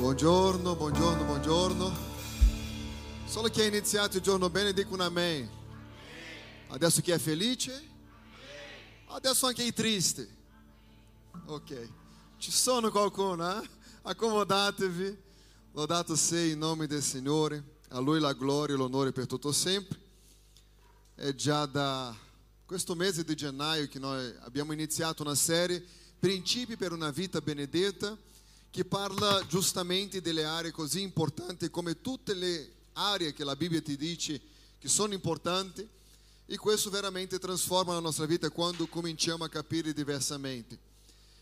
Buongiorno, buongiorno, buongiorno. Solo chi ha iniziato il giorno bene dica un amen. Adesso chi è felice? Adesso anche i tristi. Ok. Ci sono qualcuno, eh? Accomodatevi. Lodato sia in nome del Signore. A Lui la gloria e l'onore per tutto sempre. È già da questo mese di gennaio che noi abbiamo iniziato una serie Principi per una vita benedetta che parla giustamente delle aree così importanti come tutte le aree che la Bibbia ti dice che sono importanti e questo veramente trasforma la nostra vita quando cominciamo a capire diversamente.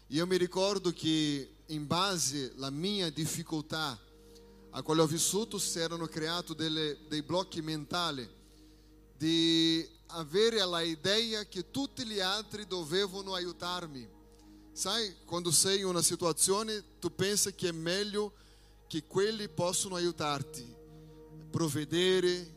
Io mi ricordo che in base alla mia difficoltà a quale ho vissuto si erano creati dei blocchi mentali di avere l'idea che tutti gli altri dovevano aiutarmi Sai, quando sei in una situazione, tu pensa che è meglio che quelli possano aiutarti, provvedere,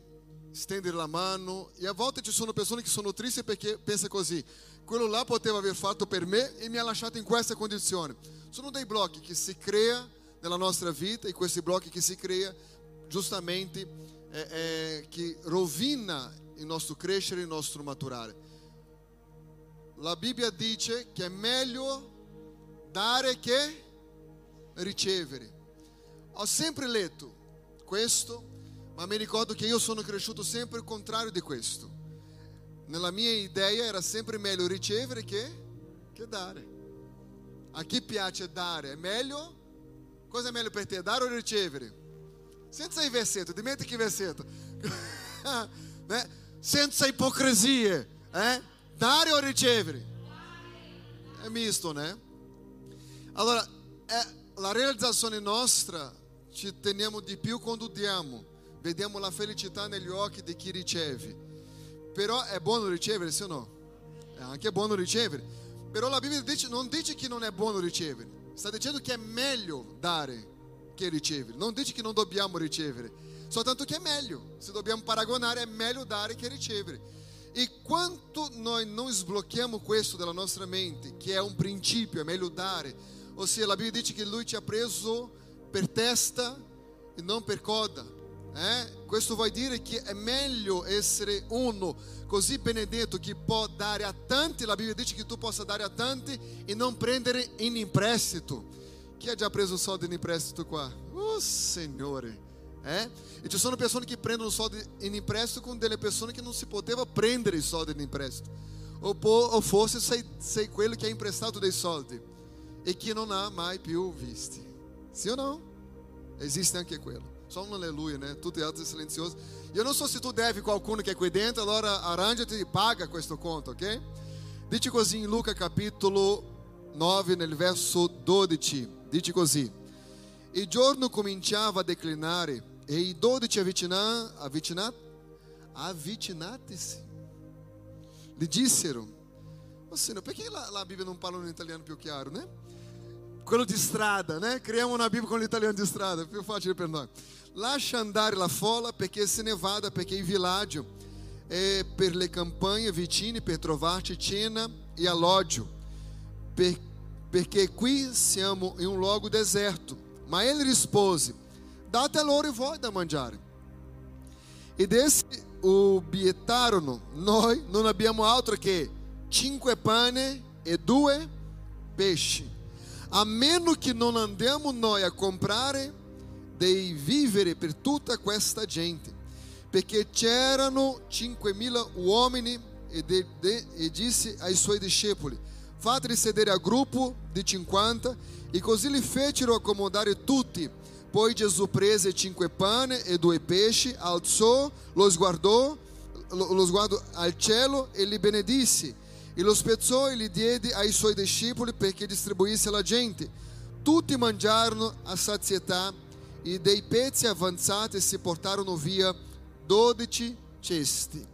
stendere la mano. E a volte ci sono persone che sono tristi perché pensa così, quello là poteva aver fatto per me e mi ha lasciato in questa condizione. Sono dei blocchi che si crea nella nostra vita e questi blocchi che si crea giustamente è, è, che rovina il nostro crescere, il nostro maturare. La Bibbia dice che è meglio dare che ricevere. Ho sempre letto questo, ma mi ricordo che io sono cresciuto sempre il contrario di questo. Nella mia idea era sempre meglio ricevere che, che dare. A chi piace dare è meglio? Cosa è meglio per te, dare o ricevere? Senza i versetti, dimentichi i versetti. né? Senza ipocrisie, eh? Dare o ricevere? È misto, né? Allora, è la realizzazione nostra ci teniamo di più quando diamo, vediamo la felicità negli occhi di chi riceve. Però è buono ricevere, sì o no? È anche buono ricevere. Però la Bibbia dice, non dice che non è buono ricevere, sta dicendo che è meglio dare che ricevere. Non dice che non dobbiamo ricevere, soltanto che è meglio. Se dobbiamo paragonare, è meglio dare che ricevere. E quanto noi non sblocchiamo questo della nostra mente, che è un principio, è meglio dare, ou seja, a Bíblia diz que lui ti ha preso per testa e non per coda. Eh? Questo vuol dire che è meglio essere uno così benedetto che può dare a tanti, la Bibbia dice che tu possa dare a tanti e non prendere in prestito. Chi ha già preso soldi in prestito qua? Oh Signore! Eh? E ci sono persone che prendono soldi in prestito com delle persone che non si poteva prendere i soldi in prestito. O, o forse sei, sei quello che ha emprestado dei soldi e che non ha mai più visti. Sì o no? Esiste anche quello. Só um aleluia, né? Tutti gli altri silenziosi. Eu não so se tu deve qualcuno che è qui dentro, allora arrangiati e paga questo conto, ok? Dice così in Luca capitolo 9, nel verso 12. Dice così. Il giorno cominciava a declinare e i dodici avvicinati, avvicinati, avvicinati-se. Gli dissero, oh, Senhor, perché la, la Bibbia non parla in italiano più chiaro, né? Quello di strada, né? Creiamo una Bibbia con l'italiano di strada, più facile per noi. Lascia andare la folla perché se ne vada, perché il villaggio è per le campagne vicine per trovarci cena e alloggio, per, perché qui siamo in un luogo deserto. Ma ele rispose: Date a loro voi da mangiare. E desse obietarono: Noi non abbiamo altro che cinque pane e due pesci a meno che non andiamo noi a comprare dei viveri per tutta questa gente, perché c'erano 5.000 uomini e, de, de, e disse ai suoi discepoli, fateli sedere a gruppo di 50 e così li fecero accomodare tutti. Poi Gesù prese cinque pane e due pesci, alzò, los guardò, lo sguardo al cielo e li benedisse e lo spezzò e li diede ai suoi discepoli perché distribuisse alla gente. Tutti mangiarono a sazietà e dei pezzi avanzati si portarono via 12 cesti.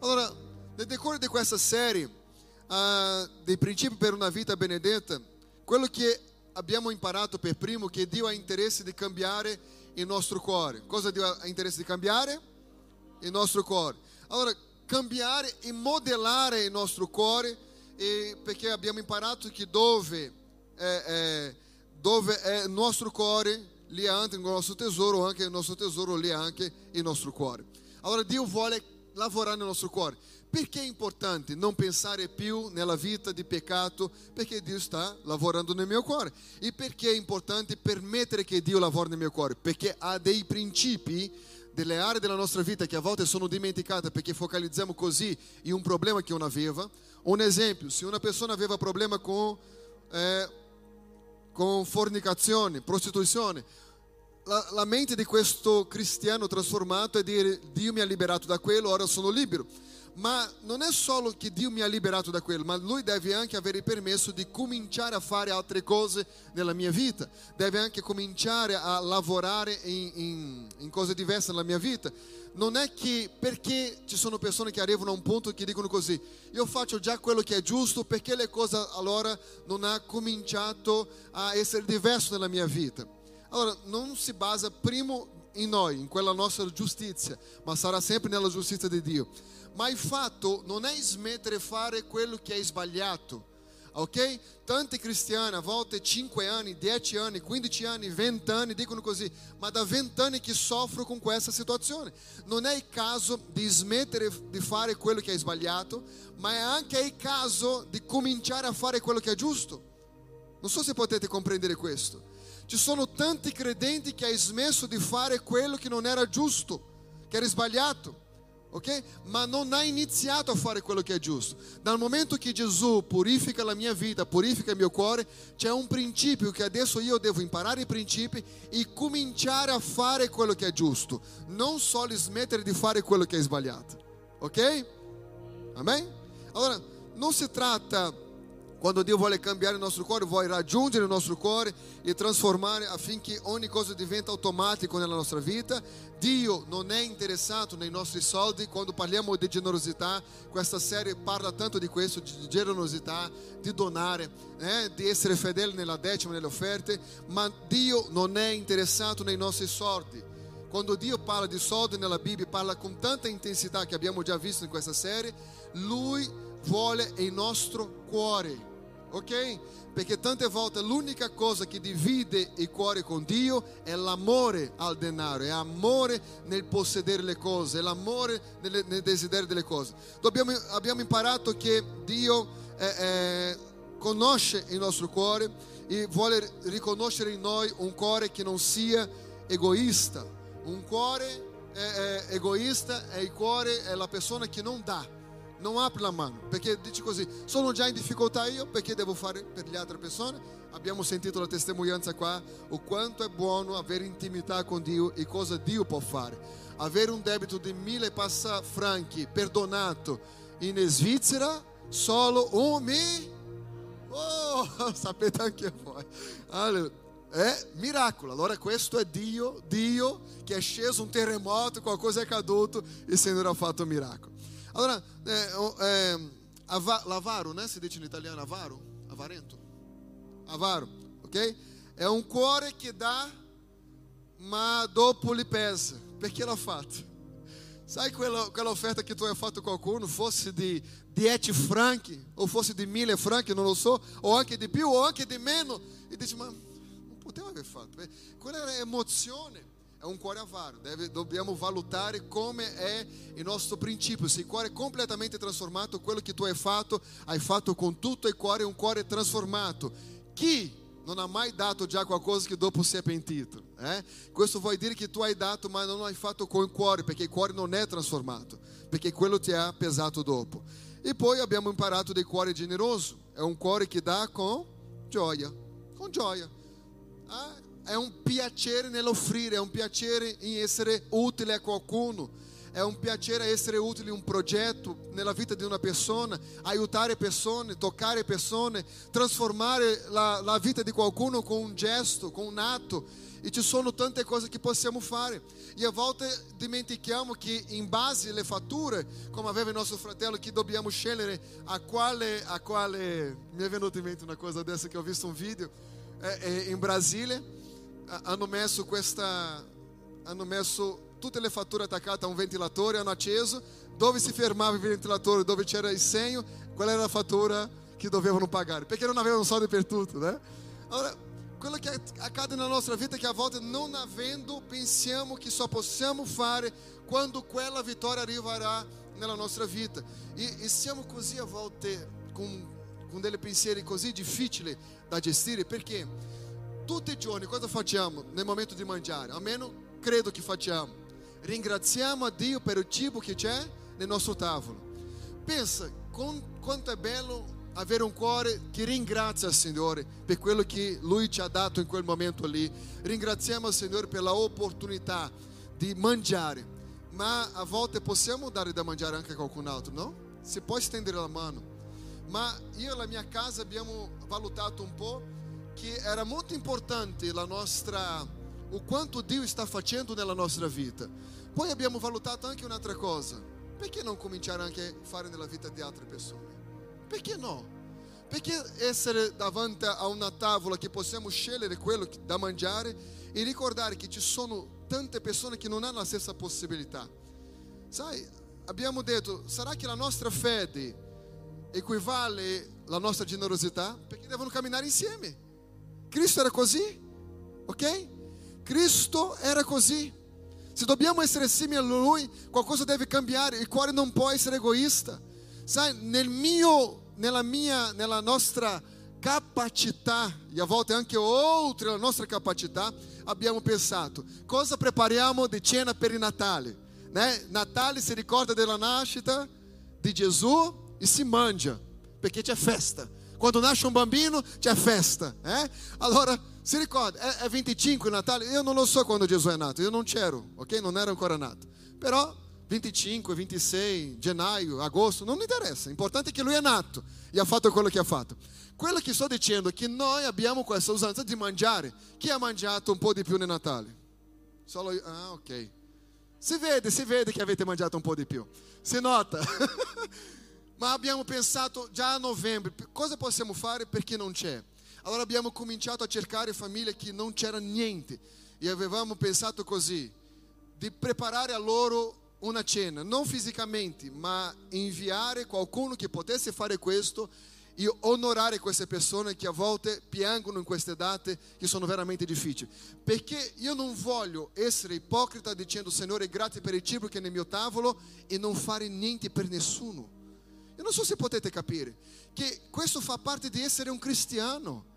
Allora, nel decorso di questa serie uh, dei principi per una vita benedetta, quello che abbiamo imparato per primo che Dio ha interesse di cambiare il nostro cuore. Cosa Dio ha interesse di cambiare? Il nostro cuore. Allora, cambiare e modelare il nostro cuore, e perché abbiamo imparato che dove, é, é, dove è il nostro cuore, lì è anche il nostro tesoro, anche il nostro tesoro lì è anche il nostro cuore. Allora Dio vuole lavorare nel nostro cuore. Perché è importante non pensare più nella vita di peccato? Perché Dio sta lavorando nel mio cuore. E perché è importante permettere che Dio lavori nel mio cuore? Perché ha dei principi, delle aree della nostra vita che a volte sono dimenticate perché focalizziamo così in un problema che non aveva. Un esempio, se una persona aveva problema con, eh, con fornicazione, prostituzione, la, la mente di questo cristiano trasformato è dire Dio mi ha liberato da quello, ora sono libero. Ma non è solo che Dio mi ha liberato da quello, ma lui deve anche avere permesso di cominciare a fare altre cose nella mia vita, deve anche cominciare a lavorare in, in, in cose diverse nella mia vita. Non è che perché ci sono persone che arrivano a un punto che dicono così, io faccio già quello che è giusto, perché le cose allora non hanno cominciato a essere diverse nella mia vita? Allora, non si basa primo in noi, in quella nostra giustizia, ma sarà sempre nella giustizia di Dio. Ma il fatto non è smettere di fare quello che è sbagliato, ok? Tanti cristiani, a volte 5 anni, 10 anni, 15 anni, 20 anni, dicono così, ma da 20 anni che soffro con questa situazione. Non è il caso di smettere di fare quello che è sbagliato, ma è anche il caso di cominciare a fare quello che è giusto. Non so se potete comprendere questo. Ci sono tanti credenti che hanno smesso di fare quello che non era giusto, che era sbagliato, ok? Ma non ha iniziato a fare quello che è giusto. Dal momento che Gesù purifica la mia vita, purifica il mio cuore, c'è un principio che adesso io devo imparare i principi e cominciare a fare quello che è giusto, non solo smettere di fare quello che è sbagliato, ok? Amen? Allora, non si tratta quando Dio vuole cambiare il nostro cuore, vuole raggiungere il nostro cuore e trasformare affinché ogni cosa diventi automatico nella nostra vita. Dio non è interessato nei nostri soldi. Quando parliamo di generosità, questa serie parla tanto di questo, di generosità, di donare, eh, di essere fedeli nella decima, nelle offerte, ma Dio non è interessato nei nostri soldi. Quando Dio parla di soldi nella Bibbia, parla con tanta intensità che abbiamo già visto in questa serie, Lui vuole il nostro cuore ok? Perché tante volte l'unica cosa che divide il cuore con Dio è l'amore al denaro, è l'amore nel possedere le cose, è l'amore nel, nel desiderio delle cose. Dobbiamo, abbiamo imparato che Dio eh, eh, conosce il nostro cuore e vuole riconoscere in noi un cuore che non sia egoista. Un cuore eh, egoista è il cuore, è la persona che non dà non apre la mano, perché dici così, sono già in difficoltà io, perché devo fare per le altre persone? Abbiamo sentito la testimonianza qua, o quanto è buono avere intimità con Dio e cosa Dio può fare. Avere un debito di mille passa franchi perdonato in Svizzera, solo un mi... Oh, sapete anche voi. Allora, è miracolo. Allora questo è Dio, Dio che è sceso un terremoto, qualcosa è caduto e il Signore ha fatto un miracolo. Allora, eh, eh, l'avaro, né? Si dice in italiano avaro, avarento, avaro, ok? È un cuore che dà, ma dopo li pesa. Fatto? Sai quella, quella offerta che tu hai fatto qualcuno, fosse di 10 franchi, o fosse di 1000 franchi, non lo so, o anche di più, o anche di meno, e dici, ma non poteva aver fatto. Quella era emozione un cuore avaro, deve, dobbiamo valutare come è il nostro principio, se il cuore è completamente trasformato, quello che tu hai fatto, hai fatto con tutto il cuore, un cuore trasformato. Chi non ha mai dato già qualcosa che dopo si è pentito? Eh? Questo vuol dire che tu hai dato ma non hai fatto con il cuore, perché il cuore non è trasformato, perché quello ti ha pesato dopo. E poi abbiamo imparato del cuore generoso, è un cuore che dà con gioia, con gioia. Ah, è un piacere nell'offrire, è un piacere in essere utile a qualcuno, è un piacere essere utile in un progetto nella vita di una persona, aiutare persone, toccare persone, trasformare la, la vita di qualcuno con un gesto, con un atto. E ci sono tante cose che possiamo fare. E a volte dimentichiamo che in base alle fatture, come aveva il nostro fratello, che dobbiamo scegliere a quale, a quale... Mi è venuto in mente una cosa adesso che ho visto un video eh, eh, in Brasile hanno messo questa hanno messo tutte le fatture attaccate a un ventilatore, hanno acceso, dove si fermava il ventilatore, dove c'era il segno, qual era la fattura che dovevano pagare, perché non avevano soldi per tutto, né? Allora, quello che accade nella nostra vita è che a volte non avendo pensiamo che só possiamo fare quando quella vittoria arriverà nella nostra vita. E, e siamo così a volte con, con delle pensieri così difficili da gestire perché tutti i giorni cosa facciamo nel momento di mangiare? Almeno credo che facciamo. Ringraziamo a Dio per il cibo che c'è nel nostro tavolo. Pensa con, quanto è bello avere un cuore che ringrazia il Signore per quello che Lui ci ha dato in quel momento lì. Ringraziamo il Signore per l'opportunità di mangiare, ma a volte possiamo dare da mangiare anche a qualcun altro, no? Si può stendere la mano. Ma io e la mia casa abbiamo valutato un po' che era molto importante la nostra, o quanto Dio sta facendo nella nostra vita. Poi abbiamo valutato anche un'altra cosa. Perché non cominciare anche a fare nella vita di altre persone? Perché no? Perché essere davanti a una tavola che possiamo scegliere quello da mangiare e ricordare che ci sono tante persone che non hanno la stessa possibilità. Sai, abbiamo detto, sarà che la nostra fede equivale alla nostra generosità? Perché devono camminare insieme. Cristo era così, ok? Cristo era così. Se dobbiamo essere simili a Lui, qualcosa deve cambiare. Il cuore non può essere egoista. Sai, nel mio, nella mia, nella nostra capacità, e a volte anche oltre la nostra capacità, abbiamo pensato, cosa prepariamo di cena per il Natale? Né? Natale si ricorda della nascita di Gesù e si mangia, perché c'è festa. Quando nasce un bambino c'è festa. Eh? Allora, si ricorda, è, è 25 Natale, io non lo so quando Gesù è nato, io non c'ero, ok? Non ero ancora nato. Però 25, 26, gennaio, agosto, non interessa, l'importante è che lui è nato e ha fatto quello che ha fatto. Quello che sto dicendo è che noi abbiamo questa usanza di mangiare. Chi ha mangiato un po' di più nel Natale? Solo io? Ah, ok. Si vede, si vede che avete mangiato un po' di più. Si nota. Ma abbiamo pensato già a novembre, cosa possiamo fare perché non c'è? Allora abbiamo cominciato a cercare famiglie che non c'era niente e avevamo pensato così, di preparare a loro una cena, non fisicamente, ma inviare qualcuno che potesse fare questo e onorare queste persone che a volte piangono in queste date che sono veramente difficili. Perché io non voglio essere ipocrita dicendo Signore grazie per il cibo che è nel mio tavolo e non fare niente per nessuno. Eu não sei se potete capire che questo fa parte di essere un cristiano.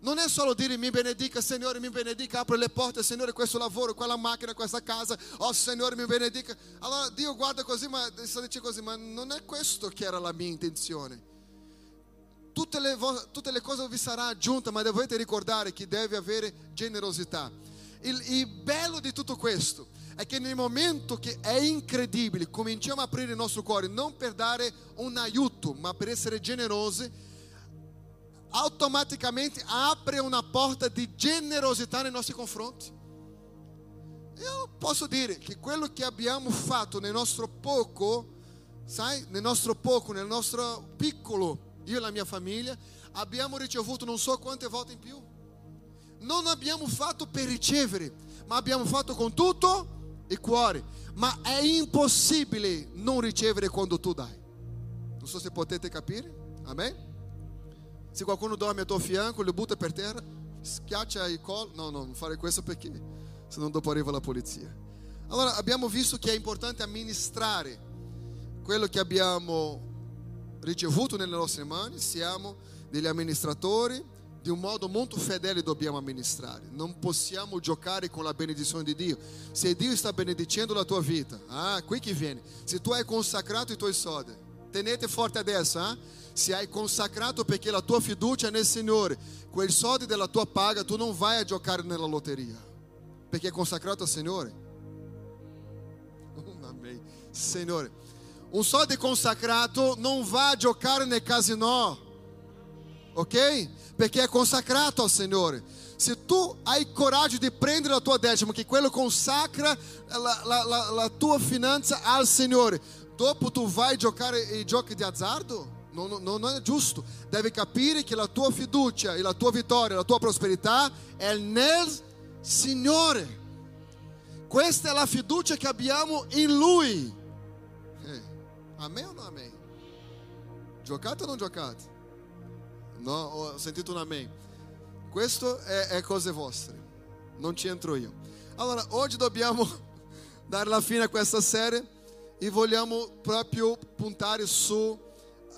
Non è solo dire mi benedica, Signore, mi benedica, apre le porte, Signore, questo lavoro, quella macchina, questa casa, oh Signore, mi benedica. Allora Dio guarda così, ma dicendo così, ma non è questo che era la mia intenzione. Tutte le, tutte le cose vi sarà aggiunta, ma dovete ricordare che deve avere generosità. Il, il bello di tutto questo è che nel momento che è incredibile, cominciamo a aprire il nostro cuore non per dare un aiuto, ma per essere generosi, automaticamente apre una porta di generosità nei nostri confronti. Io posso dire che quello che abbiamo fatto nel nostro poco, sai, nel nostro poco, nel nostro piccolo, io e la mia famiglia, abbiamo ricevuto non so quante volte in più. Non abbiamo fatto per ricevere, ma abbiamo fatto con tutto e cuore, ma è impossibile non ricevere quando tu dai. Non so se potete capire, amen? Se qualcuno dorme a tuo fianco, lo butta per terra, schiaccia il collo. No, no, non fare questo perché senão dopo arriva la polizia. Allora abbiamo visto che è importante amministrare quello che abbiamo ricevuto nelle nostre mani, siamo degli amministratori di un modo molto fedele dobbiamo amministrare. Non possiamo giocare con la benedizione di Dio. Se Dio sta benedicendo la tua vita, ah, qui che viene. Se tu hai consacrato i tuoi soldi, tenete forte adesso, ah? Se hai consacrato perché la tua fiducia è nel Signore, quel soldi della tua paga tu non vai a giocare nella lotteria, perché è consacrato al Signore. Oh, amém. Signore, un soldo consacrato non va a giocare nel casino ok? Perché è consacrato al Signore. Se tu hai coraggio di prendere la tua decima, che quello consacra la, tua finanza al Signore, dopo tu vai giocare i giochi di azzardo? Non, non, non, è giusto. Devi capire che la tua fiducia e la tua vittoria, la tua prosperità è nel Signore. Questa è la fiducia che abbiamo in Lui. Eh, amém o não amém? Giocate o non giocate? No, ho sentito un amen. Questo è, è cose vostre, non ci entro io. Allora, oggi dobbiamo dare la fine a questa serie e vogliamo proprio puntare su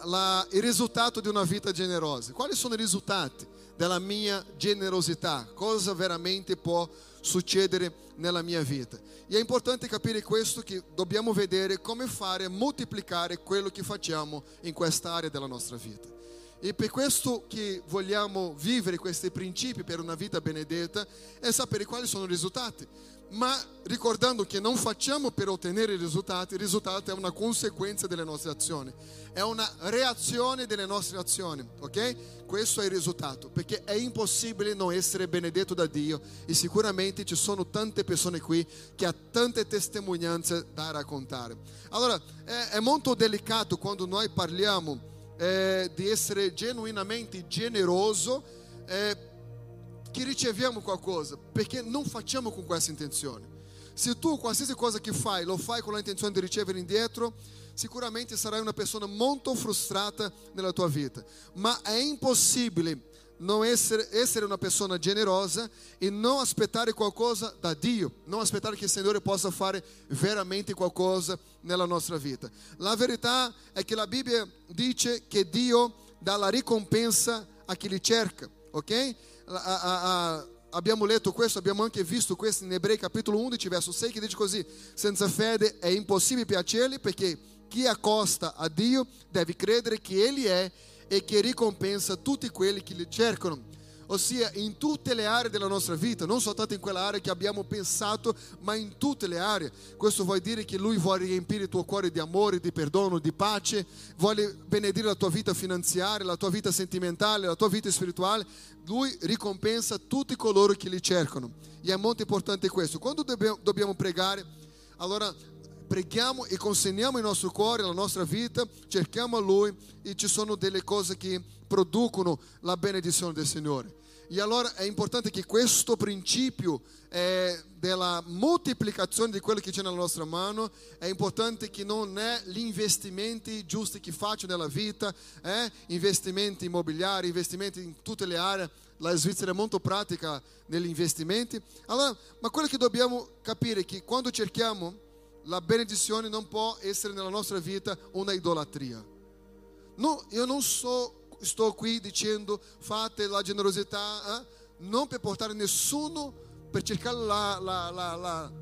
la, il risultato di una vita generosa. Quali sono i risultati della mia generosità? Cosa veramente può succedere nella mia vita? E è importante capire questo che dobbiamo vedere come fare moltiplicare quello che facciamo in questa area della nostra vita. E per questo che vogliamo vivere questi principi per una vita benedetta è sapere quali sono i risultati. Ma ricordando che non facciamo per ottenere i risultati, il risultato è una conseguenza delle nostre azioni, è una reazione delle nostre azioni, ok? Questo è il risultato, perché è impossibile non essere benedetto da Dio e sicuramente ci sono tante persone qui che hanno tante testimonianze da raccontare. Allora, è, è molto delicato quando noi parliamo eh, di essere genuinamente generoso. Eh, che riceviamo qualcosa, perché non facciamo con questa intenzione. Se tu qualsiasi cosa che fai lo fai con l'intenzione di ricevere indietro, sicuramente sarai una persona molto frustrata nella tua vita. Ma è impossibile non essere, essere una persona generosa e non aspettare qualcosa da Dio, non aspettare che il Signore possa fare veramente qualcosa nella nostra vita. La verità è che la Bibbia dice che Dio dà la ricompensa a chi li cerca, ok? a, a, a, abbiamo letto questo, abbiamo anche visto questo in Ebrei capitolo 11, verso 6, che dice così, senza fede è impossibile piacergli perché chi accosta a Dio deve credere che Egli è e che ricompensa tutti quelli che li cercano ossia in tutte le aree della nostra vita, non soltanto in quella area che abbiamo pensato, ma in tutte le aree. Questo vuol dire che Lui vuole riempire il tuo cuore di amore, di perdono, di pace, vuole benedire la tua vita finanziaria, la tua vita sentimentale, la tua vita spirituale. Lui ricompensa tutti coloro che li cercano. E è molto importante questo. Quando dobbiamo pregare, allora preghiamo e consegniamo il nostro cuore, la nostra vita, cerchiamo a Lui e ci sono delle cose che producono la benedizione del Signore. E allora è importante che questo principio eh, della moltiplicazione di quello che c'è nella nostra mano è importante che non è gli investimenti giusti che faccio nella vita, eh? investimenti immobiliari, investimenti in tutte le aree. La Svizzera è molto pratica negli investimenti. Allora, ma quello che dobbiamo capire è che quando cerchiamo la benedizione non può essere nella nostra vita una idolatria. No, io non so sto qui dicendo fate la generosità eh? non per portare nessuno per cercare la, la, la, la,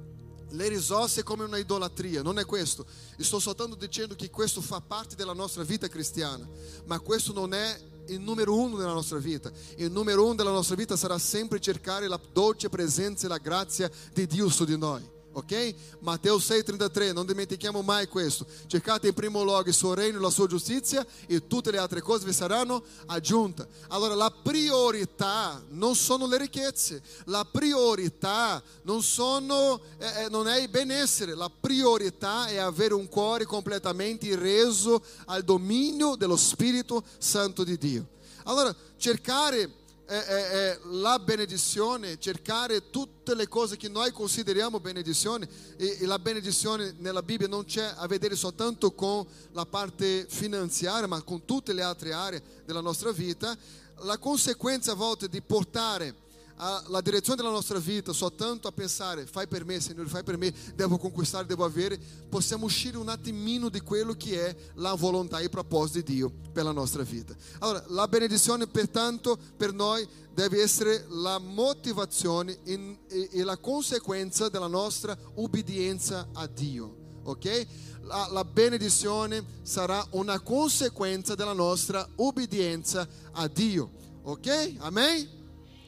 le risorse come una idolatria, non è questo. Sto soltanto dicendo che questo fa parte della nostra vita cristiana, ma questo non è il numero uno della nostra vita. Il numero uno della nostra vita sarà sempre cercare la dolce presenza e la grazia di Dio su di noi ok? Matteo 6,33, non dimentichiamo mai questo. Cercate in primo luogo il suo regno la sua giustizia e tutte le altre cose vi saranno aggiunte. Allora la priorità non sono le ricchezze, la priorità non, sono, eh, eh, non è il benessere, la priorità è avere un cuore completamente reso al dominio dello Spirito Santo di Dio. Allora cercare è, è, la benedizione, cercare tutte le cose che noi consideriamo benedizione e, e la benedizione nella Bibbia non c'è a vedere soltanto con la parte finanziaria, ma con tutte le altre aree della nostra vita. La conseguenza a volte di portare la direzione della nostra vita soltanto a pensare fai per me Signore, fai per me, devo conquistare, devo avere, possiamo uscire un attimino di quello che è la volontà e il proposito di Dio per la nostra vita. Allora, la benedizione pertanto per noi deve essere la motivazione in, e, e la conseguenza della nostra ubbidienza a Dio, ok? La, la benedizione sarà una conseguenza della nostra ubbidienza a Dio, ok? Amen?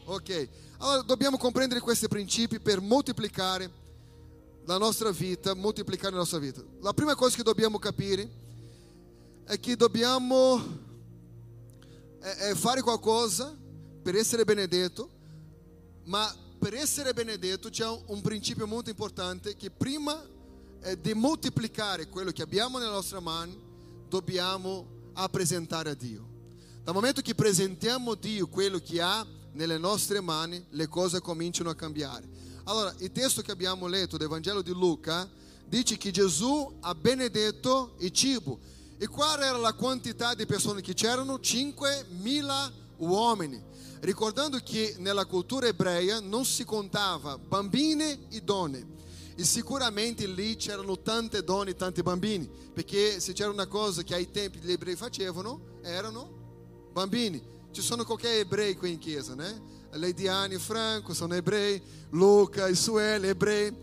Ok, allora dobbiamo comprendere questi principi per moltiplicare la nostra vita, moltiplicare la nostra vita. La prima cosa che dobbiamo capire è che dobbiamo fare qualcosa per essere benedetto, ma per essere benedetto c'è un principio molto importante che prima di moltiplicare quello che abbiamo nella nostra mano, dobbiamo presentare a Dio. Dal momento che presentiamo a Dio quello che ha, nelle nostre mani le cose cominciano a cambiare. Allora, il testo che abbiamo letto del Vangelo di Luca dice che Gesù ha benedetto il cibo. E qual era la quantità di persone che c'erano? 5.000 uomini. ricordando che nella cultura ebrea non si contava bambine e donne. E sicuramente lì c'erano tante donne e tanti bambini, perché se c'era una cosa che ai tempi gli ebrei facevano, erano bambini. Ci sono qualche ebrei qui in chiesa, né? Leidiane e Franco sono ebrei, Luca e Sueli ebrei,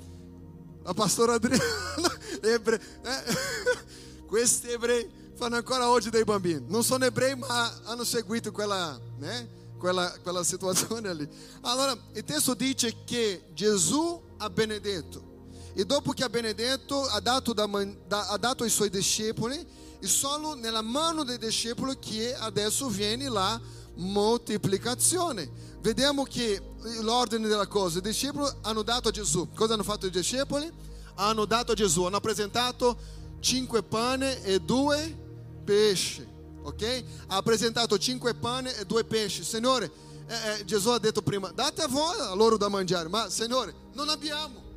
la pastora Adriana ebrei. Eh? Questi ebrei fanno ancora oggi dei bambini. Non sono ebrei, ma hanno seguito quella, né? quella, quella situazione lì. Allora, il testo dice che Gesù ha benedetto. E dopo che ha benedetto, ha dato, da, da, ha dato ai suoi discepoli, e solo nella mano dei discepoli che adesso viene la moltiplicazione. Vediamo che l'ordine della cosa, i discepoli hanno dato a Gesù. Cosa hanno fatto i discepoli? Hanno dato a Gesù, hanno presentato cinque pane e due pesci. Ok? Ha presentato cinque pane e due pesci. Signore, eh, eh, Gesù ha detto prima, date a voi a loro da mangiare. Ma Signore, non abbiamo.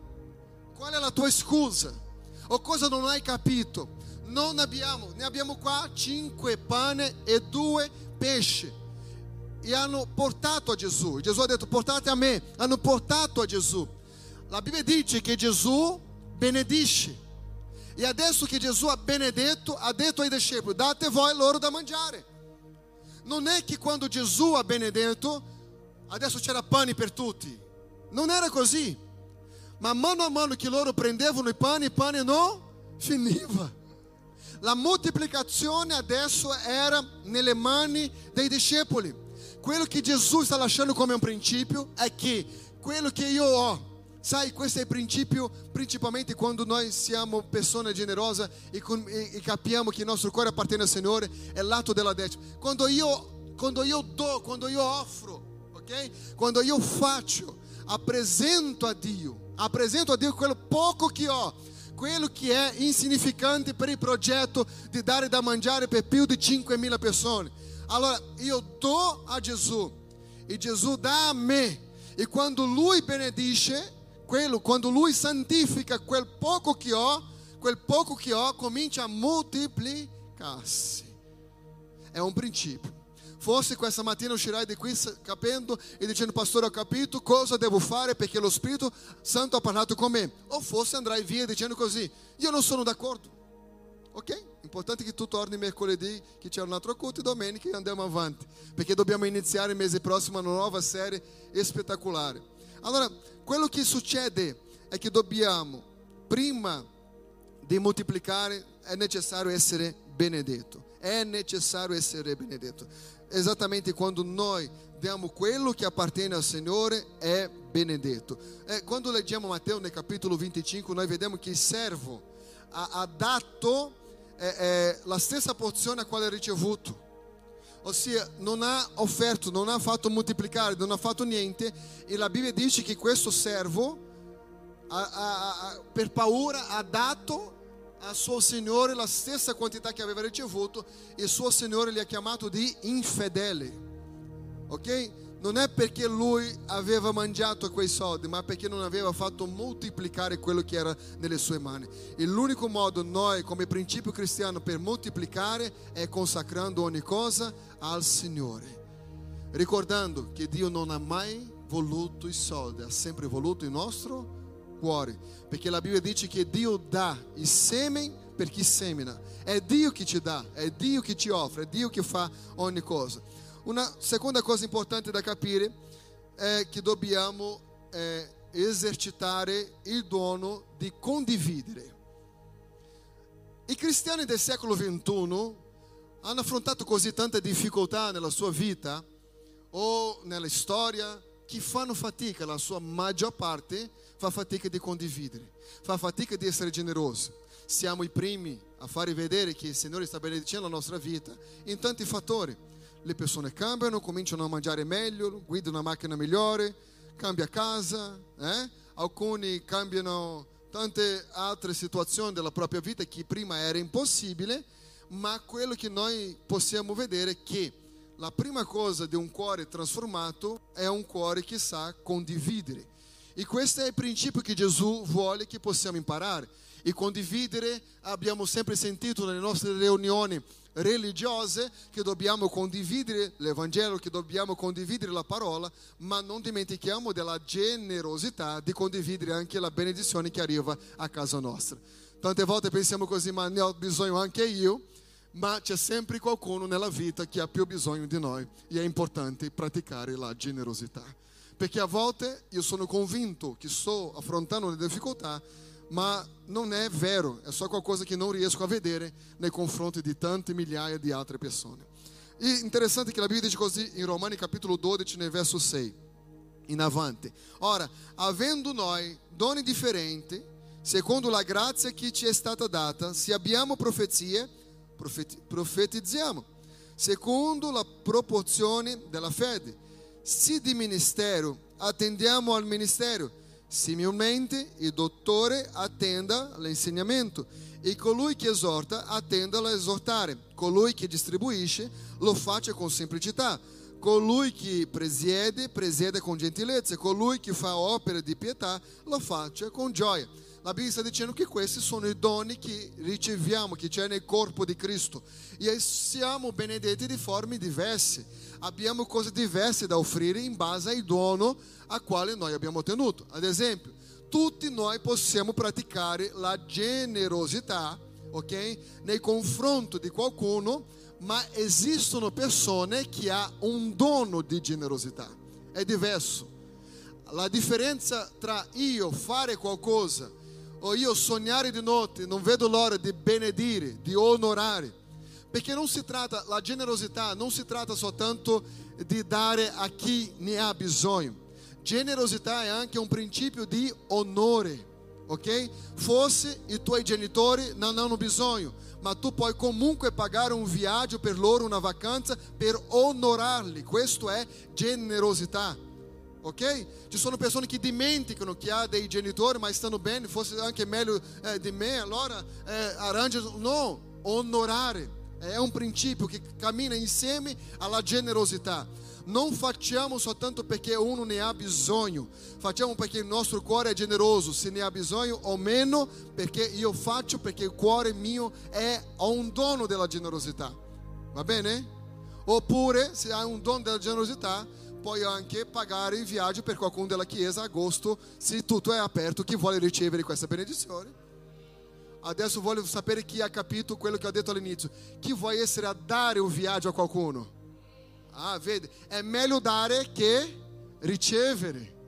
Qual è la tua scusa? O cosa non hai capito? Non abbiamo, ne abbiamo qua cinque pane e due pesci e hanno portato a Gesù. Gesù ha detto portate a me, hanno portato a Gesù. La Bibbia dice che Gesù benedisce. E adesso che Gesù ha benedetto, ha detto ai discepoli, date voi loro da mangiare. Non è che quando Gesù ha benedetto, adesso c'era pane per tutti. Non era così. Ma mano a mano che loro prendevano i pani, il pane non finiva. La moltiplicazione adesso era nelle mani dei discepoli. Quello che Gesù sta lasciando come un principio è che quello che io ho, sai, questo è il principio principalmente quando noi siamo persone generose e, e, e capiamo che il nostro cuore appartiene al Signore, è l'atto. Quando io, quando io do, quando io offro, ok? Quando io faccio, appresento a Dio, appresento a Dio quello poco che ho, quello che è insignificante per il progetto di dare da mangiare per più di 5.000 persone. Allora io do a Gesù e Gesù dà a me. E quando Lui benedice, quello, quando Lui santifica quel poco che ho, quel poco che ho comincia a moltiplicarsi. È un principio. Forse questa mattina uscirai di qui capendo e dicendo, pastore, ho capito cosa devo fare perché lo Spirito Santo ha parlato con me. O forse andrai via dicendo così, io non sono d'accordo. Ok? Importante che tu torni mercoledì, che c'è un altro culto, e domenica andiamo avanti, perché dobbiamo iniziare il mese prossimo una nuova serie spettacolare. Allora, quello che succede è che dobbiamo, prima di moltiplicare, è necessario essere benedetto. È necessario essere benedetto. Esattamente quando noi diamo quello che appartiene al Signore, è benedetto. E quando leggiamo Matteo nel capitolo 25, noi vediamo che il servo ha, ha dato eh, la stessa porzione a quale ha ricevuto. Ossia, non ha offerto, non ha fatto moltiplicare, non ha fatto niente. E la Bibbia dice che questo servo, ha, ha, per paura, ha dato a suo Signore la stessa quantità che aveva ricevuto e suo Signore gli ha chiamato di infedele. Ok? Non è perché lui aveva mangiato quei soldi, ma perché non aveva fatto moltiplicare quello che era nelle sue mani. E l'unico modo noi, come principio cristiano, per moltiplicare è consacrando ogni cosa al Signore. Ricordando che Dio non ha mai voluto i soldi, ha sempre voluto il nostro cuore. Perché la Bibbia dice che Dio dà il seme per chi semina. È Dio che ci dà, è Dio che ci offre, è Dio che fa ogni cosa. Una seconda cosa importante da capire è che dobbiamo eh, esercitare il dono di condividere. I cristiani del secolo XXI hanno affrontato così tante difficoltà nella sua vita o nella storia che fanno fatica, la sua maggior parte fa fatica di condividere, fa fatica di essere generoso. Siamo i primi a fare vedere che il Signore sta benedicendo la nostra vita in tanti fattori le persone cambiano, cominciano a mangiare meglio, guidano una macchina migliore, cambia casa, eh? alcuni cambiano tante altre situazioni della propria vita che prima era impossibile, ma quello che noi possiamo vedere è che la prima cosa di un cuore trasformato è un cuore che sa condividere. E questo è il principio che Gesù vuole che possiamo imparare. E condividere, abbiamo sempre sentito nelle nostre riunioni religiose che dobbiamo condividere l'Evangelo, che dobbiamo condividere la parola, ma non dimentichiamo della generosità di condividere anche la benedizione che arriva a casa nostra. Tante volte pensiamo così, ma ne ho bisogno anche io, ma c'è sempre qualcuno nella vita che ha più bisogno di noi e è importante praticare la generosità. Perché a volte io sono convinto che sto affrontando le difficoltà ma non è vero, è só qualcosa che non riesco a vedere nei confronti di tante migliaia di altre persone. E interessante che la Bibbia dice così in Romani capitolo 12, nel verso 6 in. Ora, avendo noi doni differenti, secondo la grazia che ci è stata data, se abbiamo profezie, profeti- profetizziamo, secondo la proporzione della fede. Se di ministero, attendiamo al ministero Similmente, il dottore attenda l'insegnamento e colui che esorta attenda a esortare. Colui che distribuisce lo faccia con semplicità. Colui che presiede, presiede con gentilezza. Colui che fa opera di pietà lo faccia con gioia. La Bibbia sta dicendo che questi sono i doni che riceviamo, che c'è nel corpo di Cristo. E siamo benedetti di forme diverse abbiamo cose diverse da offrire in base al dono a quale noi abbiamo ottenuto. Ad esempio, tutti noi possiamo praticare la generosità, ok? Nei confronto di qualcuno, ma esistono persone che hanno un dono di generosità. È diverso. La differenza tra io fare qualcosa o io sognare di notte, non vedo l'ora di benedire, di onorare perché non si tratta, la generosità non si tratta soltanto di dare a chi ne ha bisogno. Generosità è anche un principio di onore, ok? Forse i tuoi genitori non hanno bisogno, ma tu puoi comunque pagare un viaggio per loro, una vacanza, per onorarli. Questo è generosità. Ok? Ci sono persone che dimenticano che ha dei genitori, ma stanno bene, forse anche meglio eh, di me, allora eh, arrangiano. No, onorare è un principio che cammina insieme alla generosità. Non facciamo soltanto perché uno ne ha bisogno, facciamo perché il nostro cuore è generoso, se ne ha bisogno o meno, perché io faccio perché il cuore mio ho un dono della generosità. Va bene? Oppure, se hai un dono della generosità, puoi anche pagare il viaggio per qualcuno della chiesa a agosto, se tutto è aperto, chi vuole ricevere questa benedizione. Adesso voglio sapere chi ha capito quello che ho detto all'inizio. Chi vuole essere a dare un viaggio a qualcuno? Ah, vede, è meglio dare che ricevere.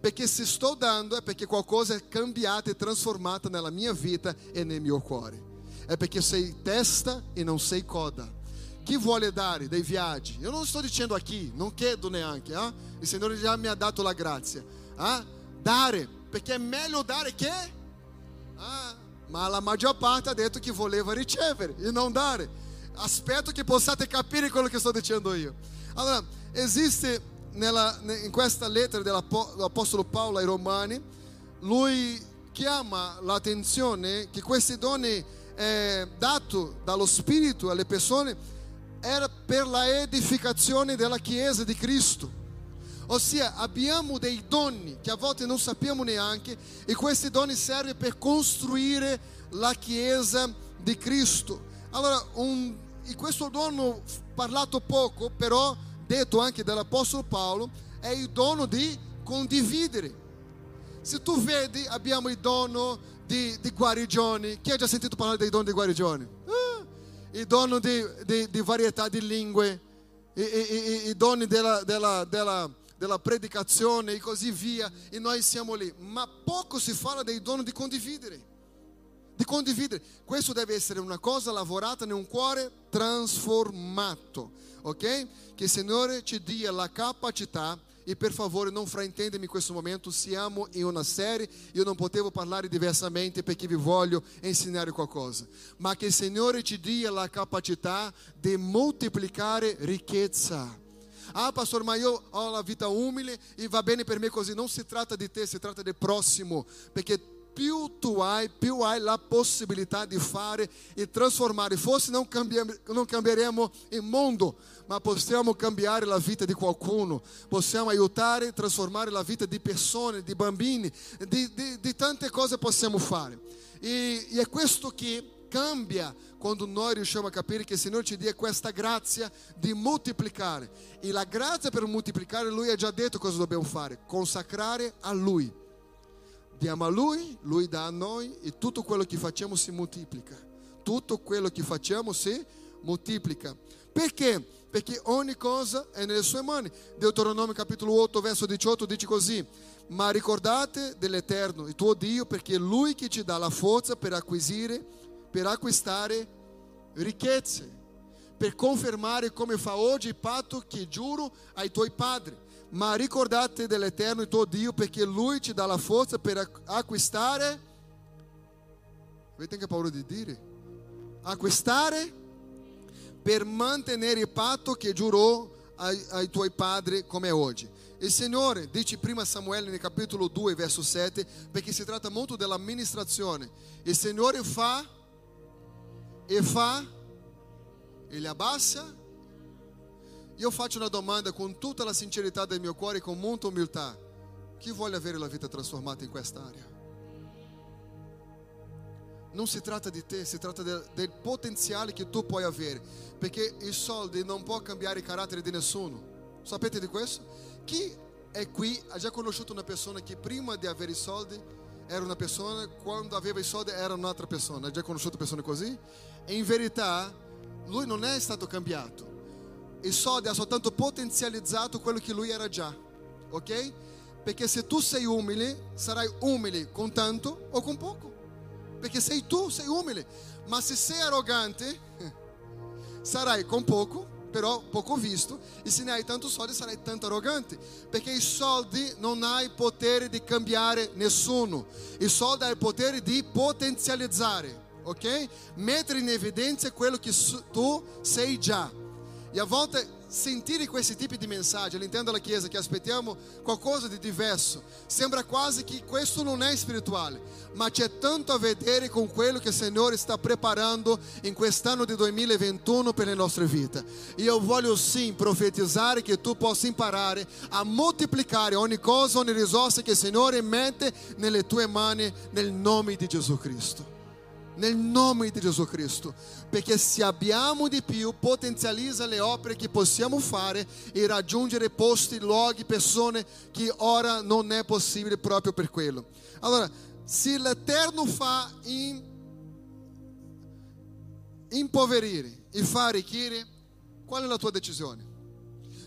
Perché se sto dando è perché qualcosa è cambiato e trasformato nella mia vita e nel mio cuore. È perché sei testa e non sei coda. Chi vuole dare dei viaggi? Io non sto dicendo a chi, non chiedo neanche. Ah? Il Signore già mi ha dato la grazia. Ah? Dare, perché è meglio dare che... Ah, ma la maggior parte ha detto che voleva ricevere e non dare. Aspetto che possiate capire quello che sto dicendo io. Allora, esiste nella, in questa lettera dell'Apostolo Paolo ai Romani, lui chiama l'attenzione che questi doni eh, dati dallo Spirito alle persone era per la edificazione della Chiesa di Cristo. Ossia abbiamo dei doni che a volte non sappiamo neanche e questi doni servono per costruire la Chiesa di Cristo. Allora, un, questo dono parlato poco, però detto anche dall'Apostolo Paolo, è il dono di condividere. Se tu vedi, abbiamo il dono di, di guarigioni. Chi ha già sentito parlare dei doni di guarigioni? Ah, il dono di, di, di varietà di lingue, i, i, i doni della, della, della della predicazione e così via, e noi siamo lì. Ma poco si parla dei doni di condividere. Di condividere. Questo deve essere una cosa lavorata in un cuore trasformato, ok? Che il Signore ci dia la capacità e per favore non fraintendemi in questo momento, siamo in una serie, io non potevo parlare diversamente perché vi voglio insegnare qualcosa, ma che il Signore ci dia la capacità di moltiplicare ricchezza Ah, pastor, ma io ho la vita umile e va bene per me così. Non si tratta di te, si tratta del prossimo, perché più tu hai, più hai la possibilità di fare e trasformare. Forse non, cambiamo, non cambieremo il mondo, ma possiamo cambiare la vita di qualcuno, possiamo aiutare e trasformare la vita di persone, di bambini, di, di, di tante cose possiamo fare. E, e è questo che cambia quando noi riusciamo a capire che il Signore ci dia questa grazia di moltiplicare. E la grazia per moltiplicare, Lui ha già detto cosa dobbiamo fare: consacrare a Lui. Diamo a Lui, Lui dà a noi e tutto quello che facciamo si moltiplica. Tutto quello che facciamo si moltiplica. Perché? Perché ogni cosa è nelle sue mani. Deuteronomio capitolo 8, verso 18 dice così: Ma ricordate dell'Eterno, il tuo Dio, perché è Lui che ti dà la forza per acquisire, per acquistare ricchezze, per confermare come fa oggi il patto che giuro ai tuoi padri ma ricordate dell'Eterno il tuo Dio perché Lui ti dà la forza per acquistare. Avete anche paura di dire? Acquistare per mantenere il patto che giurò ai, ai tuoi padri come è oggi. Il Signore dice prima Samuele nel capitolo 2 verso 7 perché si tratta molto dell'amministrazione. Il Signore fa e fa, Ele abbassa io faccio una domanda con tutta la sincerità del mio cuore e con molta umiltà. Chi vuole avere la vita trasformata in quest'area? Non si tratta di te, si tratta del, del potenziale che tu puoi avere, perché i soldi non può cambiare il carattere di nessuno. Sapete di questo? Chi è qui ha già conosciuto una persona che prima di avere i soldi era una persona, quando aveva i soldi era un'altra persona. Ha già conosciuto persone così? E in verità lui non è stato cambiato il soldi ha soltanto potenzializzato quello che lui era già, ok? Perché se tu sei umile, sarai umile con tanto o con poco. Perché sei tu, sei umile. Ma se sei arrogante, sarai con poco, però poco visto. E se ne hai tanto soldi, sarai tanto arrogante. Perché i soldi non hai potere di cambiare nessuno. I soldi hai il potere di potenzializzare, ok? Mettere in evidenza quello che tu sei già. E a volte sentire questi tipi di mensaggi all'interno della Chiesa che aspettiamo qualcosa di diverso, sembra quasi che questo non è spirituale, ma c'è tanto a vedere con quello che il Signore sta preparando in quest'anno di 2021 per le nostre vite. E io voglio sim profetizzare che tu possa imparare a moltiplicare ogni cosa, ogni risorsa che il Signore mette nelle tue mani nel nome di Gesù Cristo nel nome di Gesù Cristo, perché se abbiamo di più potenzializza le opere che possiamo fare e raggiungere posti, luoghi, persone che ora non è possibile proprio per quello. Allora, se l'Eterno fa in, impoverire e fa arricchire, qual è la tua decisione?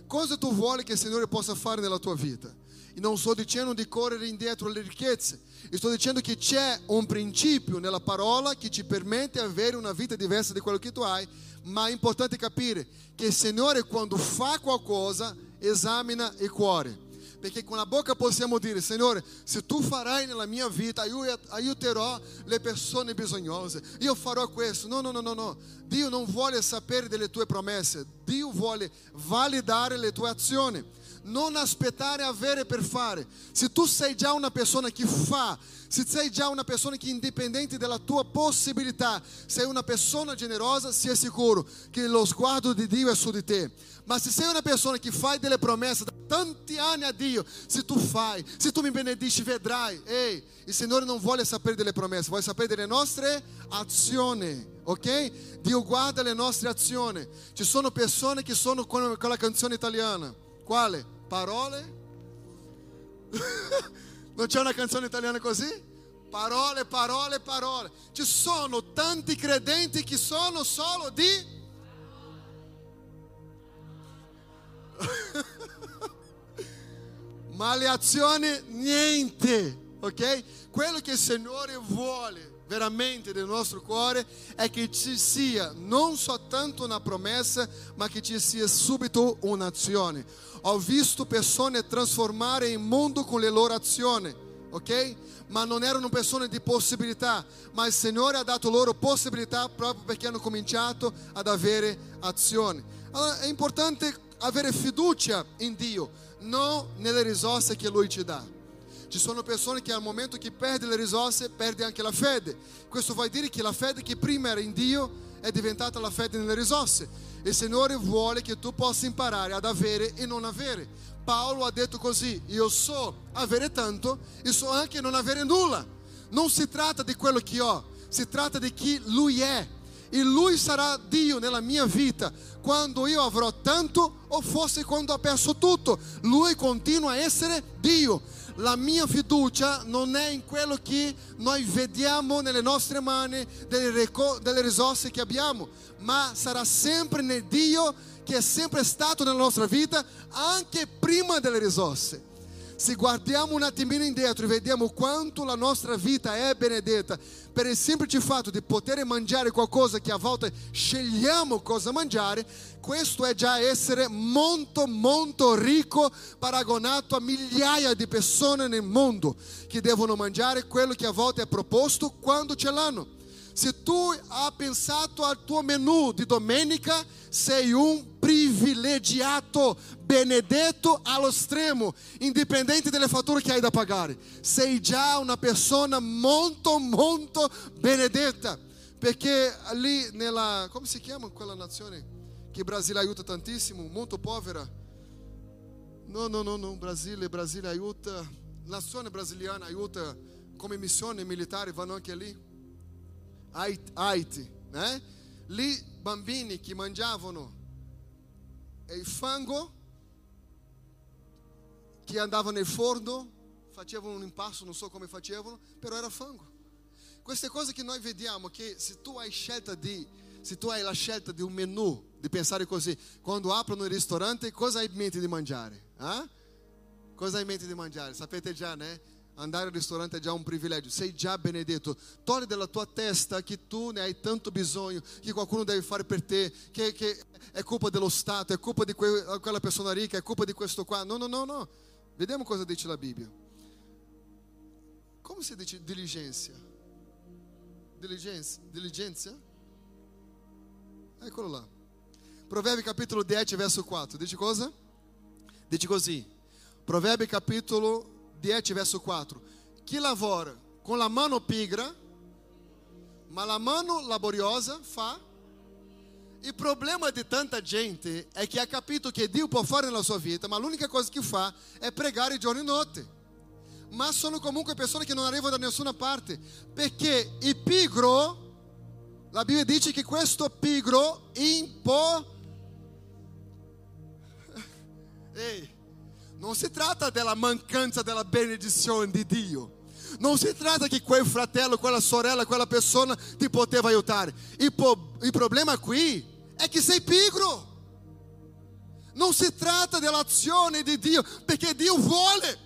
Cosa tu vuoi che il Signore possa fare nella tua vita? E non sto dicendo di correre indietro alle ricchezze, sto dicendo che c'è un principio nella parola che ci permette di avere una vita diversa di quello che tu hai, ma è importante capire che il Signore quando fa qualcosa esamina il cuore. Perché con la bocca possiamo dire, Signore, se tu farai nella mia vita, aiuterò le persone bisognose, io farò questo. No, no, no, no, no. Dio non vuole sapere delle tue promesse, Dio vuole validare le tue azioni non aspettare avere per fare. Se tu sei già una persona che fa, se sei già una persona che indipendente dalla tua possibilità, sei una persona generosa, sia sicuro che lo sguardo di Dio è su di te. Ma se sei una persona che fai delle promesse da tanti anni a Dio, se tu fai, se tu mi benedici, vedrai. Ei, il Signore non vuole sapere delle promesse, vuole sapere delle nostre azioni. Ok? Dio guarda le nostre azioni. Ci sono persone che sono con quella canzone italiana. Quale? Parole? non c'è una canzone italiana così? Parole, parole, parole. Ci sono tanti credenti che sono solo di... Ma le azioni niente, ok? Quello che il Signore vuole veramente del nostro cuore è che ci sia non soltanto una promessa, ma che ci sia subito un'azione. Ho visto persone trasformare il mondo con le loro azioni, ok? Ma non erano persone di possibilità, ma il Signore ha dato loro possibilità proprio perché hanno cominciato ad avere azioni. Allora è importante avere fiducia in Dio, non nelle risorse che Lui ci dà. Ci sono persone che al momento che perde le risorse perde anche la fede. Questo vuol dire che la fede che prima era in Dio è diventata la fede nelle risorse. Il Signore vuole che tu possa imparare ad avere e non avere. Paolo ha detto così, io so avere tanto e so anche non avere nulla. Non si tratta di quello che ho, si tratta di chi Lui è. E Lui sarà Dio nella mia vita quando io avrò tanto o forse quando ho perso tutto. Lui continua a essere Dio. La mia fiducia non è in quello che noi vediamo nelle nostre mani, delle, delle risorse che abbiamo, ma sarà sempre nel Dio che è sempre stato nella nostra vita anche prima delle risorse. Se guardiamo un attimino indietro e vediamo quanto la nostra vita è benedetta per il semplice fatto di poter mangiare qualcosa che a volte scegliamo cosa mangiare, questo è già essere molto molto ricco paragonato a migliaia di persone nel mondo che devono mangiare quello che a volte è proposto quando ce l'hanno. Se tu hai pensato al tuo menù di domenica, sei un privilegiato, benedetto allo stremo, indipendente dalle fatture che hai da pagare. Sei già una persona molto, molto benedetta. Perché lì nella, come si chiama quella nazione che il Brasile aiuta tantissimo, molto povera? No, no, no, no, Brasile, Brasile aiuta, nazione brasiliana aiuta come missione militare, vanno anche lì. Haiti, né? Lì bambini che mangiavano il fango, che andavano nel forno, facevano un impasto, non so come facevano, però era fango. Queste cose che noi vediamo, che se tu hai scelta di, se tu hai la scelta di un menù, di pensare così, quando aprono il ristorante, cosa hai in mente di mangiare? Eh? Cosa hai in mente di mangiare? Sapete già, né? Andare al ristorante è già un privilegio, sei già benedetto. Togli dalla tua testa che tu ne hai tanto bisogno, che qualcuno deve fare per te, che, che è colpa dello Stato, è colpa di que, quella persona ricca, è colpa di questo qua. No, no, no, no. Vediamo cosa dice la Bibbia. Come si dice diligência? Diligência? Diligência? Eccolo là. Proverbi capitolo 10, verso 4. Dice cosa? Dice così. Proverbi capitolo 10, verso 4. Chi lavora con la mano pigra, ma la mano laboriosa fa. Il problema di tanta gente è che ha capito che Dio può fare nella sua vita, ma l'unica cosa che fa è pregare giorno e notte. Ma sono comunque persone che non arrivano da nessuna parte, perché il pigro, la Bibbia dice che questo pigro impo... Ehi, non si tratta della mancanza della benedizione di Dio. Non si tratta che quel fratello, quella sorella, quella persona ti poteva aiutare. Il, po- problema qui è che sei pigro. Non si tratta dell'azione di Dio, perché Dio vuole.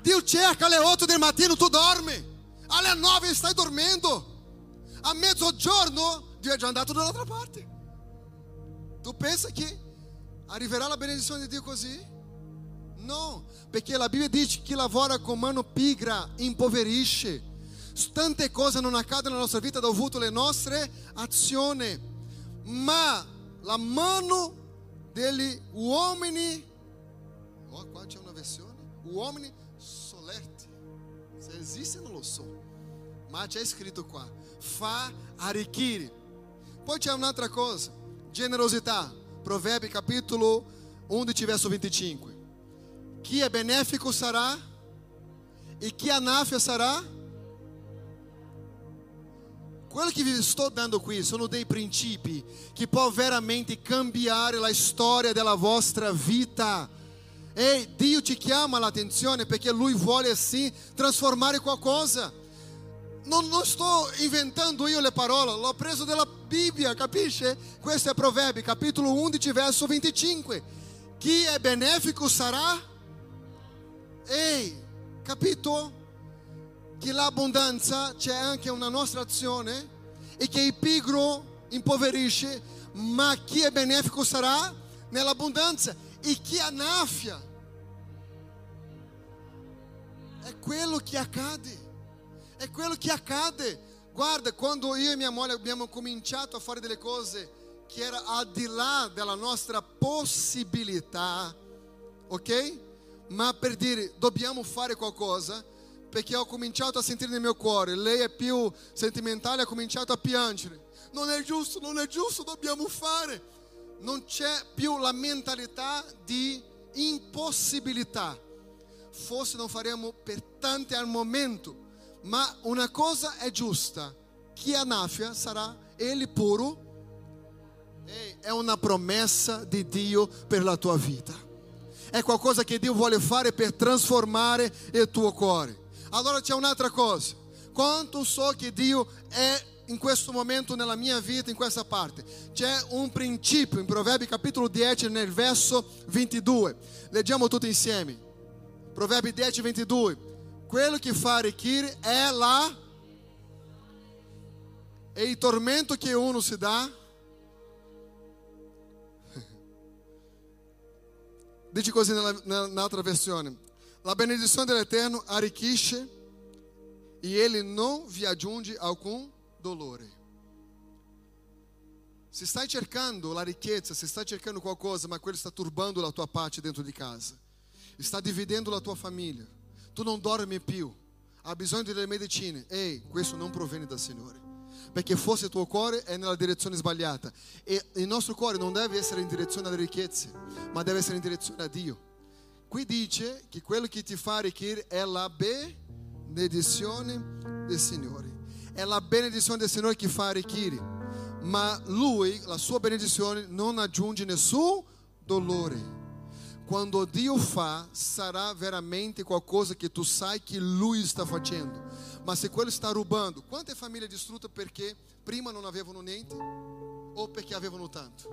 Dio cerca alle 8 del mattino, tu dormi. Alle 9 stai dormendo. A mezzogiorno Dio è già andato dall'altra parte. Tu pensa che arriverà la benedizione di Dio così? Perché la Bibbia dice che chi lavora con mano pigra impoverisce. Tante cose non accadono nella nostra vita dovuto alle nostre azioni, ma la mano degli uomini, oh, qua c'è una versione, uomini solerti, se esiste non lo so, ma c'è scritto qua, fa arricchire. Poi c'è un'altra cosa, generosità, Proverbi capitolo 11 verso 25 chi è benefico sarà e chi anaffia sarà. Quello che vi sto dando qui sono dei principi che può veramente cambiare la storia della vostra vita. E Dio ti chiama l'attenzione perché Lui vuole assim trasformare qualcosa. Non, non sto inventando io le parole, l'ho preso dalla Bibbia, capisce? Questo è Proverbi, capitolo 11, verso 25. Chi è benefico sarà Ehi, capito? Che l'abbondanza c'è anche una nostra azione e che il pigro impoverisce, ma chi è benefico sarà nell'abbondanza e chi annaffia. È quello che accade. È quello che accade. Guarda, quando io e mia moglie abbiamo cominciato a fare delle cose che era al di là della nostra possibilità, ok? Ma per dire dobbiamo fare qualcosa perché ho cominciato a sentire nel mio cuore, lei è più sentimentale, ha cominciato a piangere. Non è giusto, non è giusto, dobbiamo fare. Non c'è più la mentalità di impossibilità. Forse non faremo per tanti al momento, ma una cosa è giusta, chi annaffia sarà egli puro. È una promessa di Dio per la tua vita. È qualcosa che Dio vuole fare per trasformare il tuo cuore. Allora c'è un'altra cosa. Quanto so che Dio è in questo momento nella mia vita, in questa parte. C'è un principio in Proverbi capitolo 10 nel verso 22. Leggiamo tutti insieme. Proverbi 10, 22. Quello che fa arricchire è la e il tormento che uno si dà Dice così nella, nell'altra versione. La benedizione dell'Eterno arricchisce e ele non vi aggiunge alcun dolore. Se stai cercando la ricchezza, se stai cercando qualcosa, ma quello sta turbando la tua pace dentro di casa, sta dividendo la tua famiglia, tu non dormi più, hai bisogno delle medicine, ehi, questo non proviene dal Signore. Perché forse il tuo cuore è nella direzione sbagliata. E il nostro cuore non deve essere in direzione alle ricchezze, ma deve essere in direzione a Dio. Qui dice che quello che ti fa arricchire è la benedizione del Signore. È la benedizione del Signore che fa arricchire. Ma Lui, la sua benedizione, non aggiunge nessun dolore. Quando Dio fa, sarà veramente qualcosa che tu sai che Lui está facendo. Mas se quello sta rubando, quante famiglie distrutte perché prima non avevano niente o perché avevano tanto?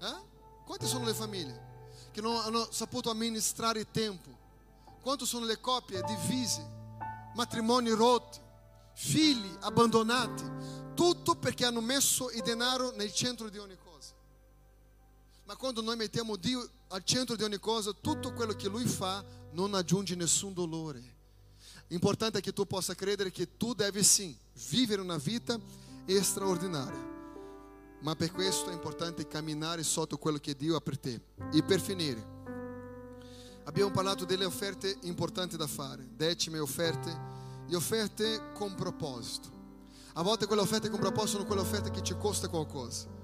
Eh? Quante sono le famiglie che non hanno saputo amministrare tempo? Quante sono le coppie divise, matrimoni rotti, figli abbandonati? Tutto perché hanno messo il denaro nel centro di ogni cosa. Ma quando noi mettiamo Dio al centro di ogni cosa, tutto quello che Lui fa non aggiunge nessun dolore. L'importante è che tu possa credere che tu devi sim vivere una vita straordinaria. Ma per questo è importante camminare sotto quello che Dio ha per te. E per finire, abbiamo parlato delle offerte importanti da fare, decime offerte e offerte con proposito. A volte quelle offerte con proposito sono quelle offerte che ci costa qualcosa.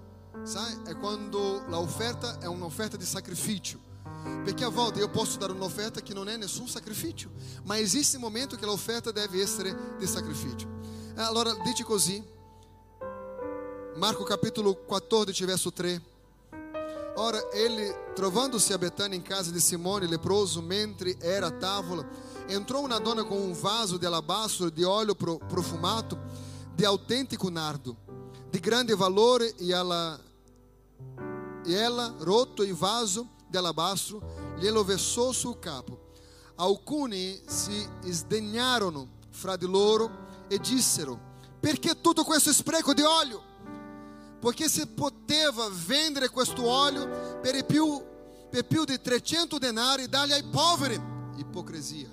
È quando l'offerta è un'offerta di sacrificio perché a volte eu posso dar uma oferta que não é nenhum sacrifício, mas existe um momento que a oferta deve ser de sacrifício. Allora dice così, Marco capítulo 14, verso 3. Ora, ele, trovando-se a Betânia em casa de Simone, leproso, mentre era a tavola, entrou uma dona com um vaso de alabastro de óleo profumado, de autêntico nardo, de grande valor, e ela, e ela roto e vaso, de alabastro, glielo versò sul capo. Alcuni si sdegnarono fra di loro e dissero: Perché tutto questo spreco di olio? Poiché si poteva vendere questo olio per più, per più di 300 denari e darli ai poveri. Ipocrisia.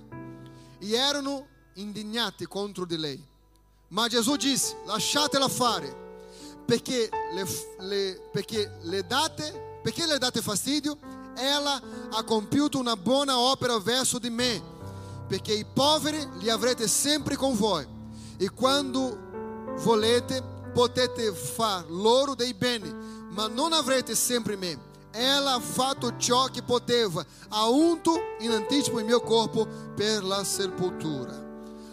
E erano indignati contro di lei. Ma Gesù disse: Lasciatela fare, perché le, le, perché le date, perché le date fastidio? ela ha compiuto una buona opera verso di me, perché i poveri li avrete sempre con voi, e quando volete potete far loro dei beni, ma non avrete sempre me. Ela ha fatto ciò che poteva, ha unto in anticipo il mio corpo per la sepoltura.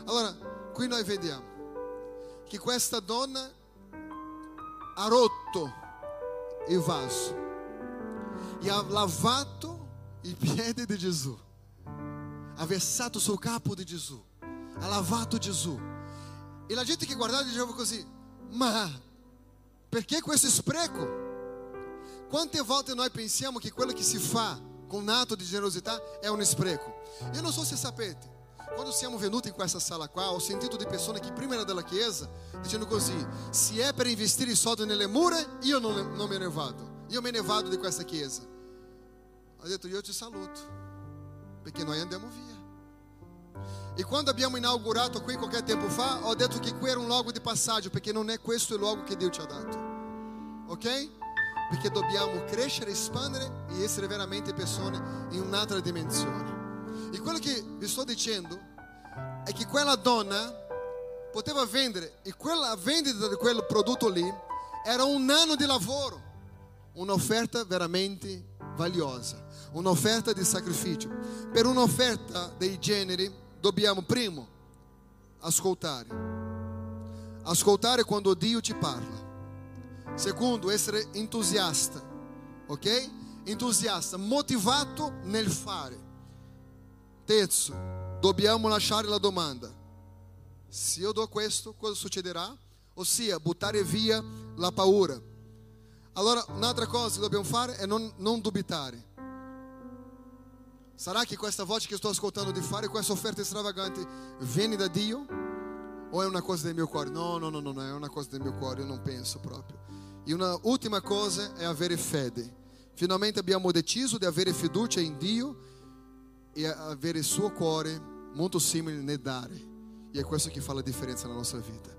Allora, qui noi vediamo che questa donna ha rotto il vaso e ha lavato i piedi di Gesù, ha versato sul capo di Gesù, ha lavato Gesù. E la gente che guardava diceva così, ma perché questo spreco? Quante volte noi pensiamo che quello che si fa con un atto di generosità è un spreco? Eu non so se sapete, quando siamo venuti in questa sala qua, ho sentito di persone che prima erano della chiesa dicendo così: se è per investire soldi nelle mura, io non, non me ne vado. Io me ne vado di questa chiesa. Ho detto, io ti saluto, perché noi andiamo via. E quando abbiamo inaugurato qui qualche tempo fa, ho detto che qui era un luogo di passaggio, perché non è questo il luogo che Dio ci ha dato. Ok? perché dobbiamo crescere, espandere e essere veramente persone in un'altra dimensione. E quello che vi sto dicendo è che quella donna poteva vendere e quella vendita di quel prodotto lì era un anno di lavoro, un'offerta veramente valiosa, un'offerta di sacrificio. Per un'offerta dei generi dobbiamo primo ascoltare, ascoltare quando Dio ci parla. Secondo, essere entusiasta, ok? Entusiasta, motivato nel fare. Terzo, dobbiamo lasciare la domanda: se io do questo, cosa succederà? Ossia, buttare via la paura. Allora, un'altra cosa che dobbiamo fare è non, non dubitare. Sarà che questa voce che sto ascoltando di fare questa offerta stravagante viene da Dio? O è una cosa del mio cuore? No, no, no, no, è una cosa del mio cuore, io non penso proprio. E una ultima cosa è avere fede. Finalmente abbiamo deciso di avere fiducia in Dio e avere il suo cuore molto simile nel dare. E è questo che fa la differenza nella nostra vita.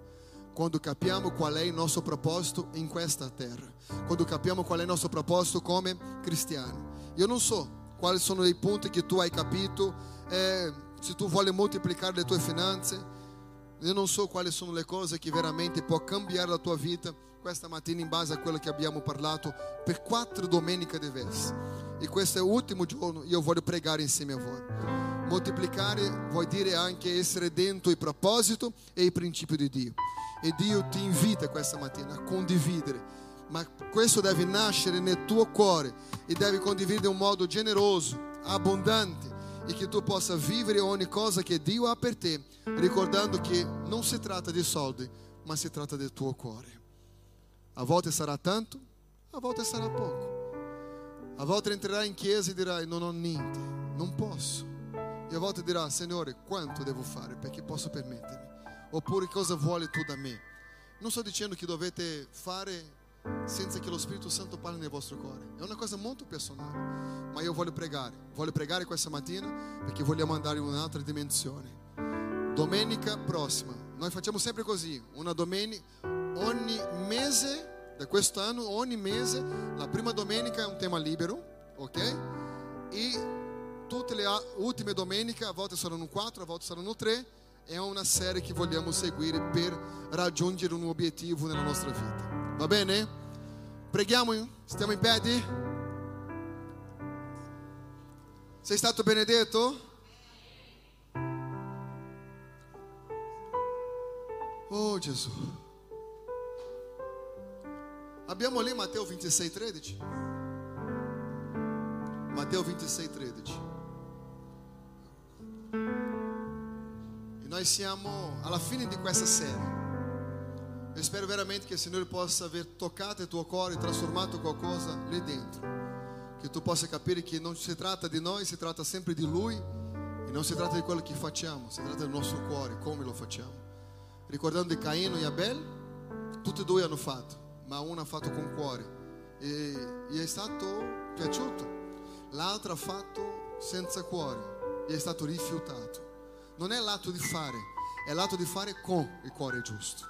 Quando capiamo qual è il nostro proposito in questa terra, quando capiamo qual è il nostro proposito come cristiani. Io non so quali sono i punti che tu hai capito, eh, se tu vuoi moltiplicare le tue finanze, io non so quali sono le cose che veramente può cambiare la tua vita questa mattina in base a quello che abbiamo parlato per quattro domeniche diverse. E questo è l'ultimo giorno io voglio pregare insieme a voi. Moltiplicare vuol dire anche essere dentro il proposito e il principio di Dio. E Dio ti invita questa mattina a condividere ma questo deve nascere nel tuo cuore e deve condividere in modo generoso, abbondante e che tu possa vivere ogni cosa che Dio ha per te, ricordando che non si tratta di soldi, ma si tratta del tuo cuore. A volte sarà tanto, a volte sarà poco. A volte entrerai in chiesa e dirai non ho niente, non posso. E a volte dirà Signore quanto devo fare perché posso permettermi. Oppure cosa vuole tu da me. Non sto dicendo che dovete fare senza che lo Spirito Santo parli nel vostro cuore. È una cosa molto personale. Ma io voglio pregare, voglio pregare questa mattina perché vogliamo andare in un'altra dimensione. Domenica prossima, noi facciamo sempre così, una domenica, ogni mese da quest'anno, ogni mese, la prima domenica è un tema libero, ok? E tutte le ultime domeniche, a volte saranno quattro, a volte saranno tre, è una serie che vogliamo seguire per raggiungere un obiettivo nella nostra vita. Va bene? Preghiamo, stiamo in piedi? Sei stato benedetto? Oh Gesù. Abbiamo lì Matteo 26, 13. Matteo 26, 13. E noi siamo alla fine di questa serie. Eu espero veramente que o Senhor possa aver tocado o teu cuore e trasformato qualcosa lì dentro. Que tu possa capire que não se trata de nós, se trata sempre de Lui e não se trata di quello che facciamo, si tratta del nostro cuore, come lo facciamo. Ricordando di Caino e Abel, tutti e due hanno fatto, ma uno ha fatto con cuore e gli è stato piaciuto, l'altro ha fatto senza cuore e è stato rifiutato. Non è l'atto di fare, è l'atto di fare con il cuore giusto.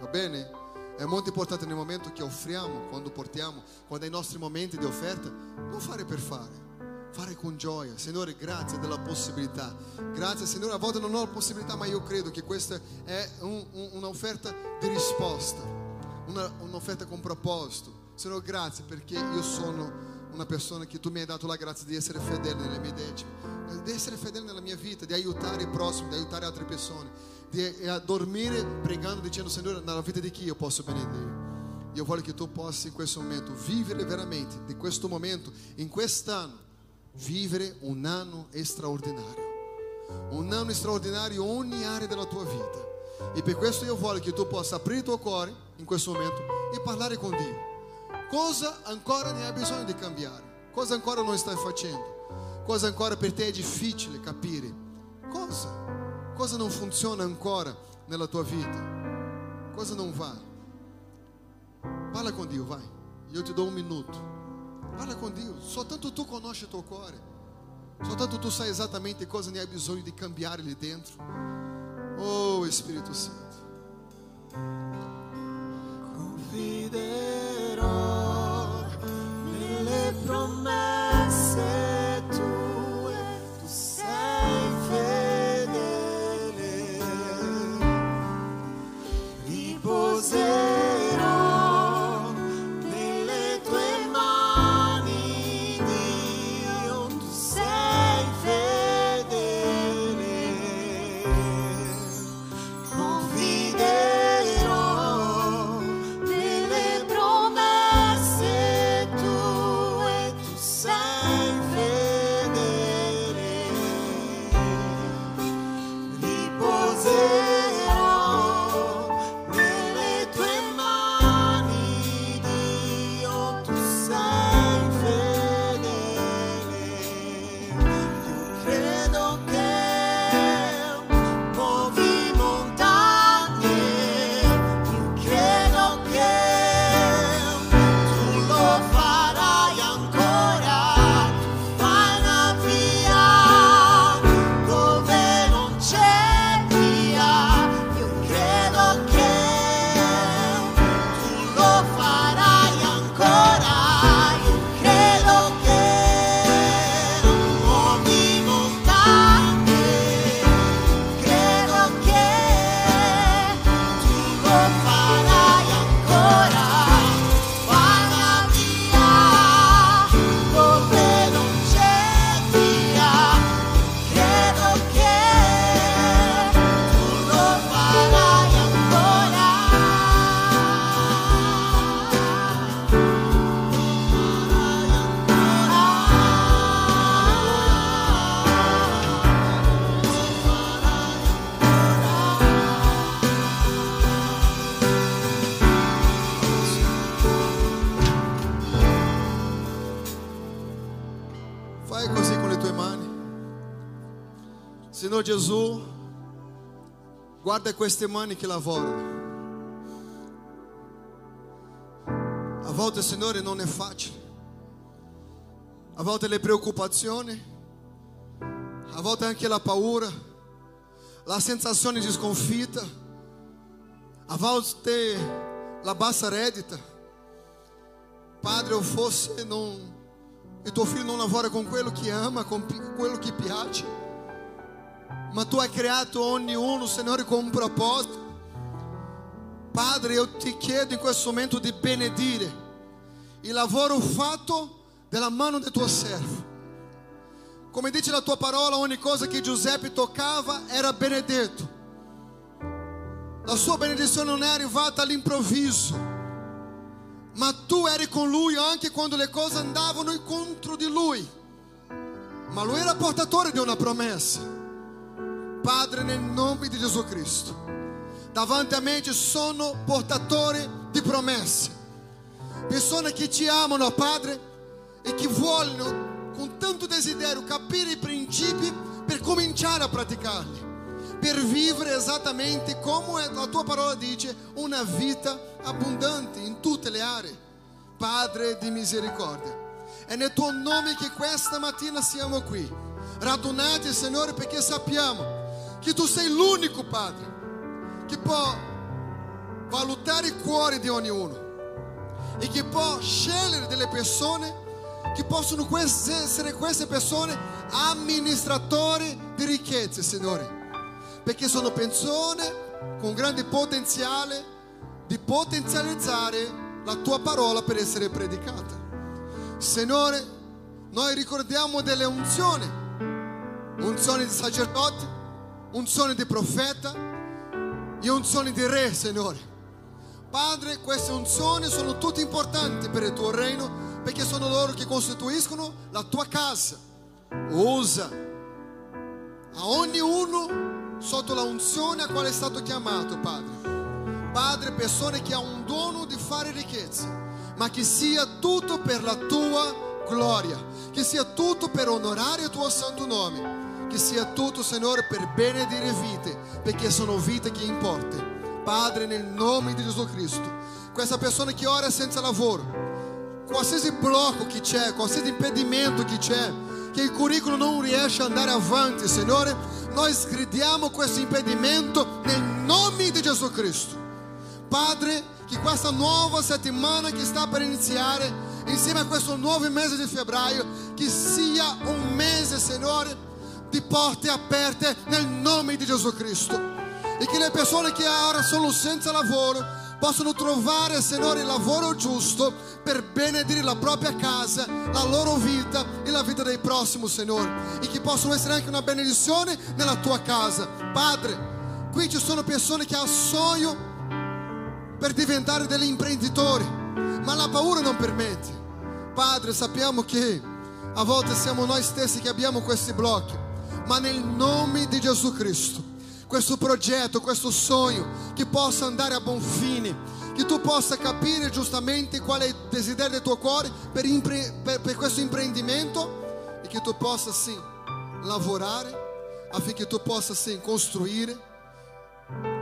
Va bene? È molto importante nel momento che offriamo, quando portiamo, quando ai nostri momenti di offerta, non fare per fare, fare con gioia. Signore, grazie della possibilità. Grazie, Signore. A volte non ho la possibilità, ma io credo che questa è un, un, un'offerta di risposta, una, un'offerta con proposito. Signore, grazie perché io sono una persona che tu mi hai dato la grazia di essere fedele nelle mie decime, di essere fedele nella mia vita, di aiutare il prossimo, di aiutare altre persone di dormire pregando dicendo Signore nella vita di chi io posso benedire io voglio che tu possa in questo momento vivere veramente di questo momento in quest'anno vivere un anno straordinario un anno straordinario in ogni area della tua vita e per questo io voglio che tu possa aprire il tuo cuore in questo momento e parlare con Dio cosa ancora ne hai bisogno di cambiare cosa ancora non stai facendo cosa ancora per te è difficile capire cosa Cosa não funciona ancora nella tua vita? Cosa non va? Fala com Deus, vai. Eu te dou um minuto. Fala com Deus. Só tanto tu conosce o teu cuore. Só tanto tu sai exatamente cosa ne hai bisogno di cambiare lì dentro. Oh Espírito Santo. Confiderò nelle promesse. Guarda queste mani che lavorano. A volte, Signore, non è facile. A volte le preoccupazioni, a volte anche la paura, la sensazione di sconfitta, a volte la bassa reddita. Padre, o fosse non, il tuo figlio non lavora con quello che ama, con quello che piace, ma tu hai creato ognuno, Signore, con un proposito. Padre, io ti chiedo in questo momento di benedire il lavoro fatto della mano del tuo servo. Come dice la tua parola, ogni cosa che Giuseppe toccava era benedetto. La sua benedizione non è arrivata all'improvviso, ma tu eri con lui anche quando le cose andavano incontro di lui. Ma lui era portatore di una promessa. Padre, nel nome di Gesù Cristo, davanti a me sono portatori di promesse, persone che ti amano, Padre, e che vogliono con tanto desiderio capire i principi per cominciare a praticarli, per vivere esattamente come la tua parola dice, una vita abbondante in tutte le aree. Padre di misericordia, è nel tuo nome che questa mattina siamo qui, radunati, Signore, perché sappiamo che tu sei l'unico Padre che può valutare i cuori di ognuno e che può scegliere delle persone che possono essere queste persone amministratori di ricchezze, Signore, perché sono persone con grande potenziale di potenzializzare la tua parola per essere predicata. Signore, noi ricordiamo delle unzioni, unzioni di sacerdoti, unzioni di profeta e unzioni di re, Signore. Padre, queste unzioni sono tutte importanti per il tuo reino perché sono loro che costituiscono la tua casa. Usa a ognuno sotto la unzione a quale è stato chiamato, Padre. Padre, persone che ha un dono di fare ricchezze, ma che sia tutto per la tua gloria, che sia tutto per onorare il tuo santo nome, che sia tutto, Signore, per benedire vite, perché sono vite che importano. Padre, nel nome di Gesù Cristo, questa persona che ora senza lavoro, qualsiasi blocco che c'è, qualsiasi impedimento che c'è, che il curriculum non riesce ad andare avanti, Signore, noi sgridiamo questo impedimento nel nome di Gesù Cristo. Padre, che questa nuova settimana che sta per iniziare, insieme a questo nuovo mese di febbraio, che sia un mese, Signore, di porte aperte nel nome di Gesù Cristo. E che le persone che ora sono senza lavoro possano trovare, Signore, il lavoro giusto per benedire la propria casa, la loro vita e la vita dei prossimi, Signore. E che possono essere anche una benedizione nella tua casa. Padre, qui ci sono persone che hanno sogno per diventare degli imprenditori, ma la paura non permette. Padre, sappiamo che a volte siamo noi stessi che abbiamo questi blocchi, ma nel nome di Gesù Cristo questo progetto, questo sogno che possa andare a buon fine, che tu possa capire giustamente qual è il desiderio del tuo cuore per, impre- per, per questo imprendimento e che tu possa sì lavorare affinché tu possa sì costruire,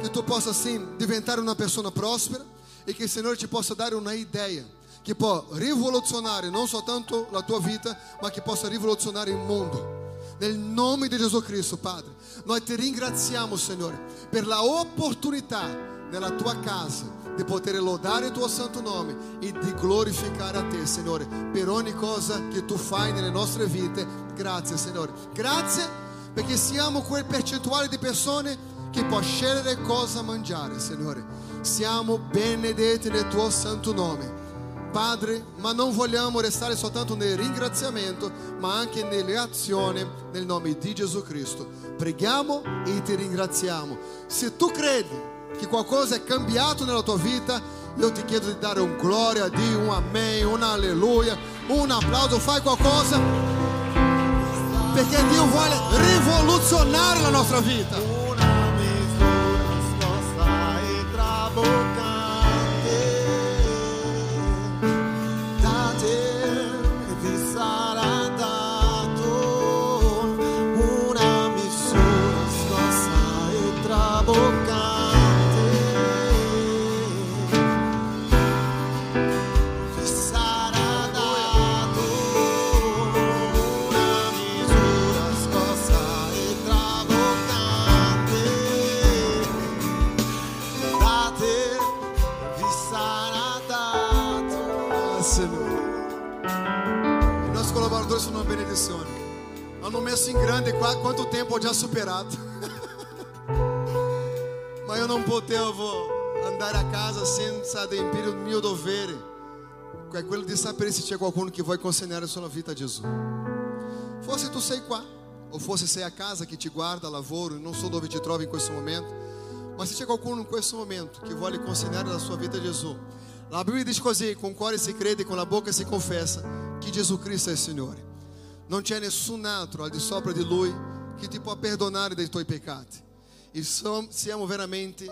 che tu possa sì diventare una persona prospera e che il Signore ti possa dare una idea che può rivoluzionare non soltanto la tua vita, ma che possa rivoluzionare il mondo. Nel nome di Gesù Cristo, Padre, noi ti ringraziamo, Signore, per la opportunità nella tua casa di poter lodare il tuo santo nome e di glorificare a te, Signore, per ogni cosa che tu fai nelle nostre vite. Grazie, Signore. Grazie perché siamo quel percentuale di persone che può scegliere cosa mangiare, Signore. Siamo benedetti nel tuo santo nome. Padre, ma non vogliamo restare soltanto nel ringraziamento, ma anche nelle azioni nel nome di Gesù Cristo. Preghiamo e ti ringraziamo. Se tu credi che qualcosa è cambiato nella tua vita, io ti chiedo di dare un gloria a Dio, un amen, un alleluia, un applauso, fai qualcosa perché Dio vuole rivoluzionare la nostra vita. Tempo ho già superato. Ma io non potevo andare a casa senza adempiere il mio dovere, che è quello di sapere se c'è qualcuno vuole consegnare la sua vita a Gesù. Forse tu sei qua, o forse sei a casa che ti guarda, lavoro, non so dove ti trovi in questo momento, ma se c'è qualcuno in questo momento che vuole consegnare la sua vita a Gesù, la Bibbia dice così, con il cuore si crede, con la bocca si confessa che Gesù Cristo il Signore. Non c'è nessun altro al di sopra di che ti può perdonare dei tuoi peccati. E siamo veramente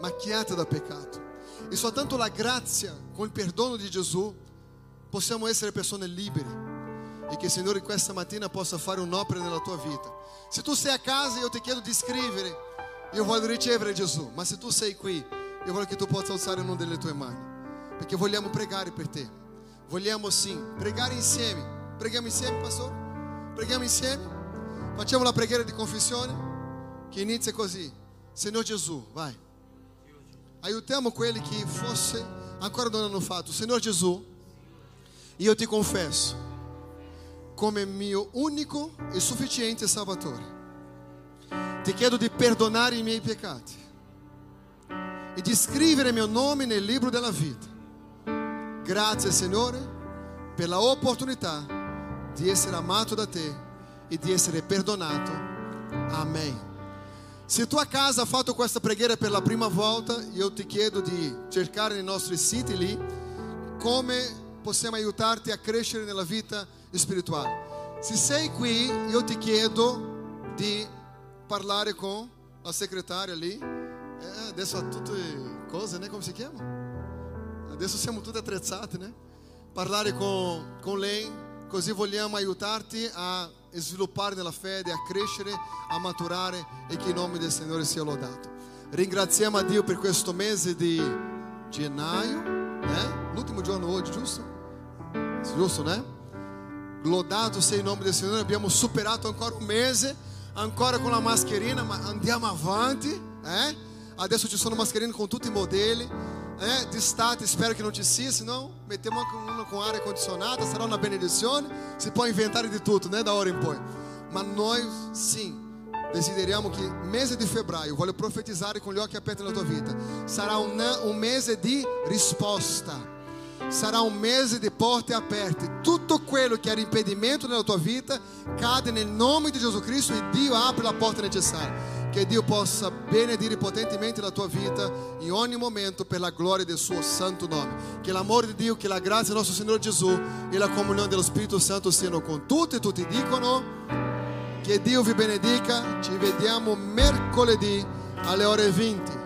macchiati da peccato. E soltanto la grazia, con il perdono di Gesù, possiamo essere persone libere. E che il Signore questa mattina possa fare un'opera nella tua vita. Se tu sei a casa, io ti chiedo di scrivere. Io voglio ricevere Gesù. Ma se tu sei qui, io voglio che tu possa alzare una delle tue mani. Perché vogliamo pregare per te. Vogliamo sim pregare insieme. Preghiamo insieme, pastore? Preghiamo insieme? Facciamo la preghiera di confessione che inizia così. Signor Gesù, vai. Aiutiamo quelli che forse ancora non hanno fatto. Signor Gesù, io ti confesso come mio unico e sufficiente Salvatore. Ti chiedo di perdonare i miei peccati e di scrivere il mio nome nel libro della vita. Grazie Signore per la opportunità di essere amato da te e di essere perdonato. Amen. Se tu a casa hai fatto questa preghiera per la prima volta, io ti chiedo di cercare nei nostri siti lì come possiamo aiutarti a crescere nella vita spirituale. Se sei qui, io ti chiedo di parlare con la segretaria lì. Eh, adesso ha tutte cose, né? Come si chiama? Adesso siamo tutti attrezzati, né? Parlare con, con lei, così vogliamo aiutarti a sviluppare nella fede, a crescere, a maturare e che il nome del Signore sia lodato. Ringraziamo a Dio per questo mese di gennaio, né? L'ultimo giorno oggi, giusto? Giusto, né? Lodato sia il nome del Signore, abbiamo superato ancora un mese, ancora con la mascherina, ma andiamo avanti, eh? Adesso ci sono mascherine con tutti i modelli, eh? D'estate spero che non ci sia, senão mettiamo anche uno con aria condizionata, sarà una benedizione, si può inventare di tutto, né? Da ora in poi. Ma noi, sim, desideriamo che il mese di febbraio, voglio profetizzare con gli occhi aperti nella tua vita, sarà un, un mese di risposta. Sarà un mese di porte aperte. Tutto quello che era impedimento nella tua vita cade nel nome di Gesù Cristo e Dio apre la porta necessaria. Che Dio possa benedire potentemente la tua vita in ogni momento per la gloria del suo santo nome. Che l'amore di Dio, che la grazia del nostro Signore Gesù e la comunione dello Spirito Santo siano con tutti e tutti dicono che Dio vi benedica. Ci vediamo mercoledì alle ore 20.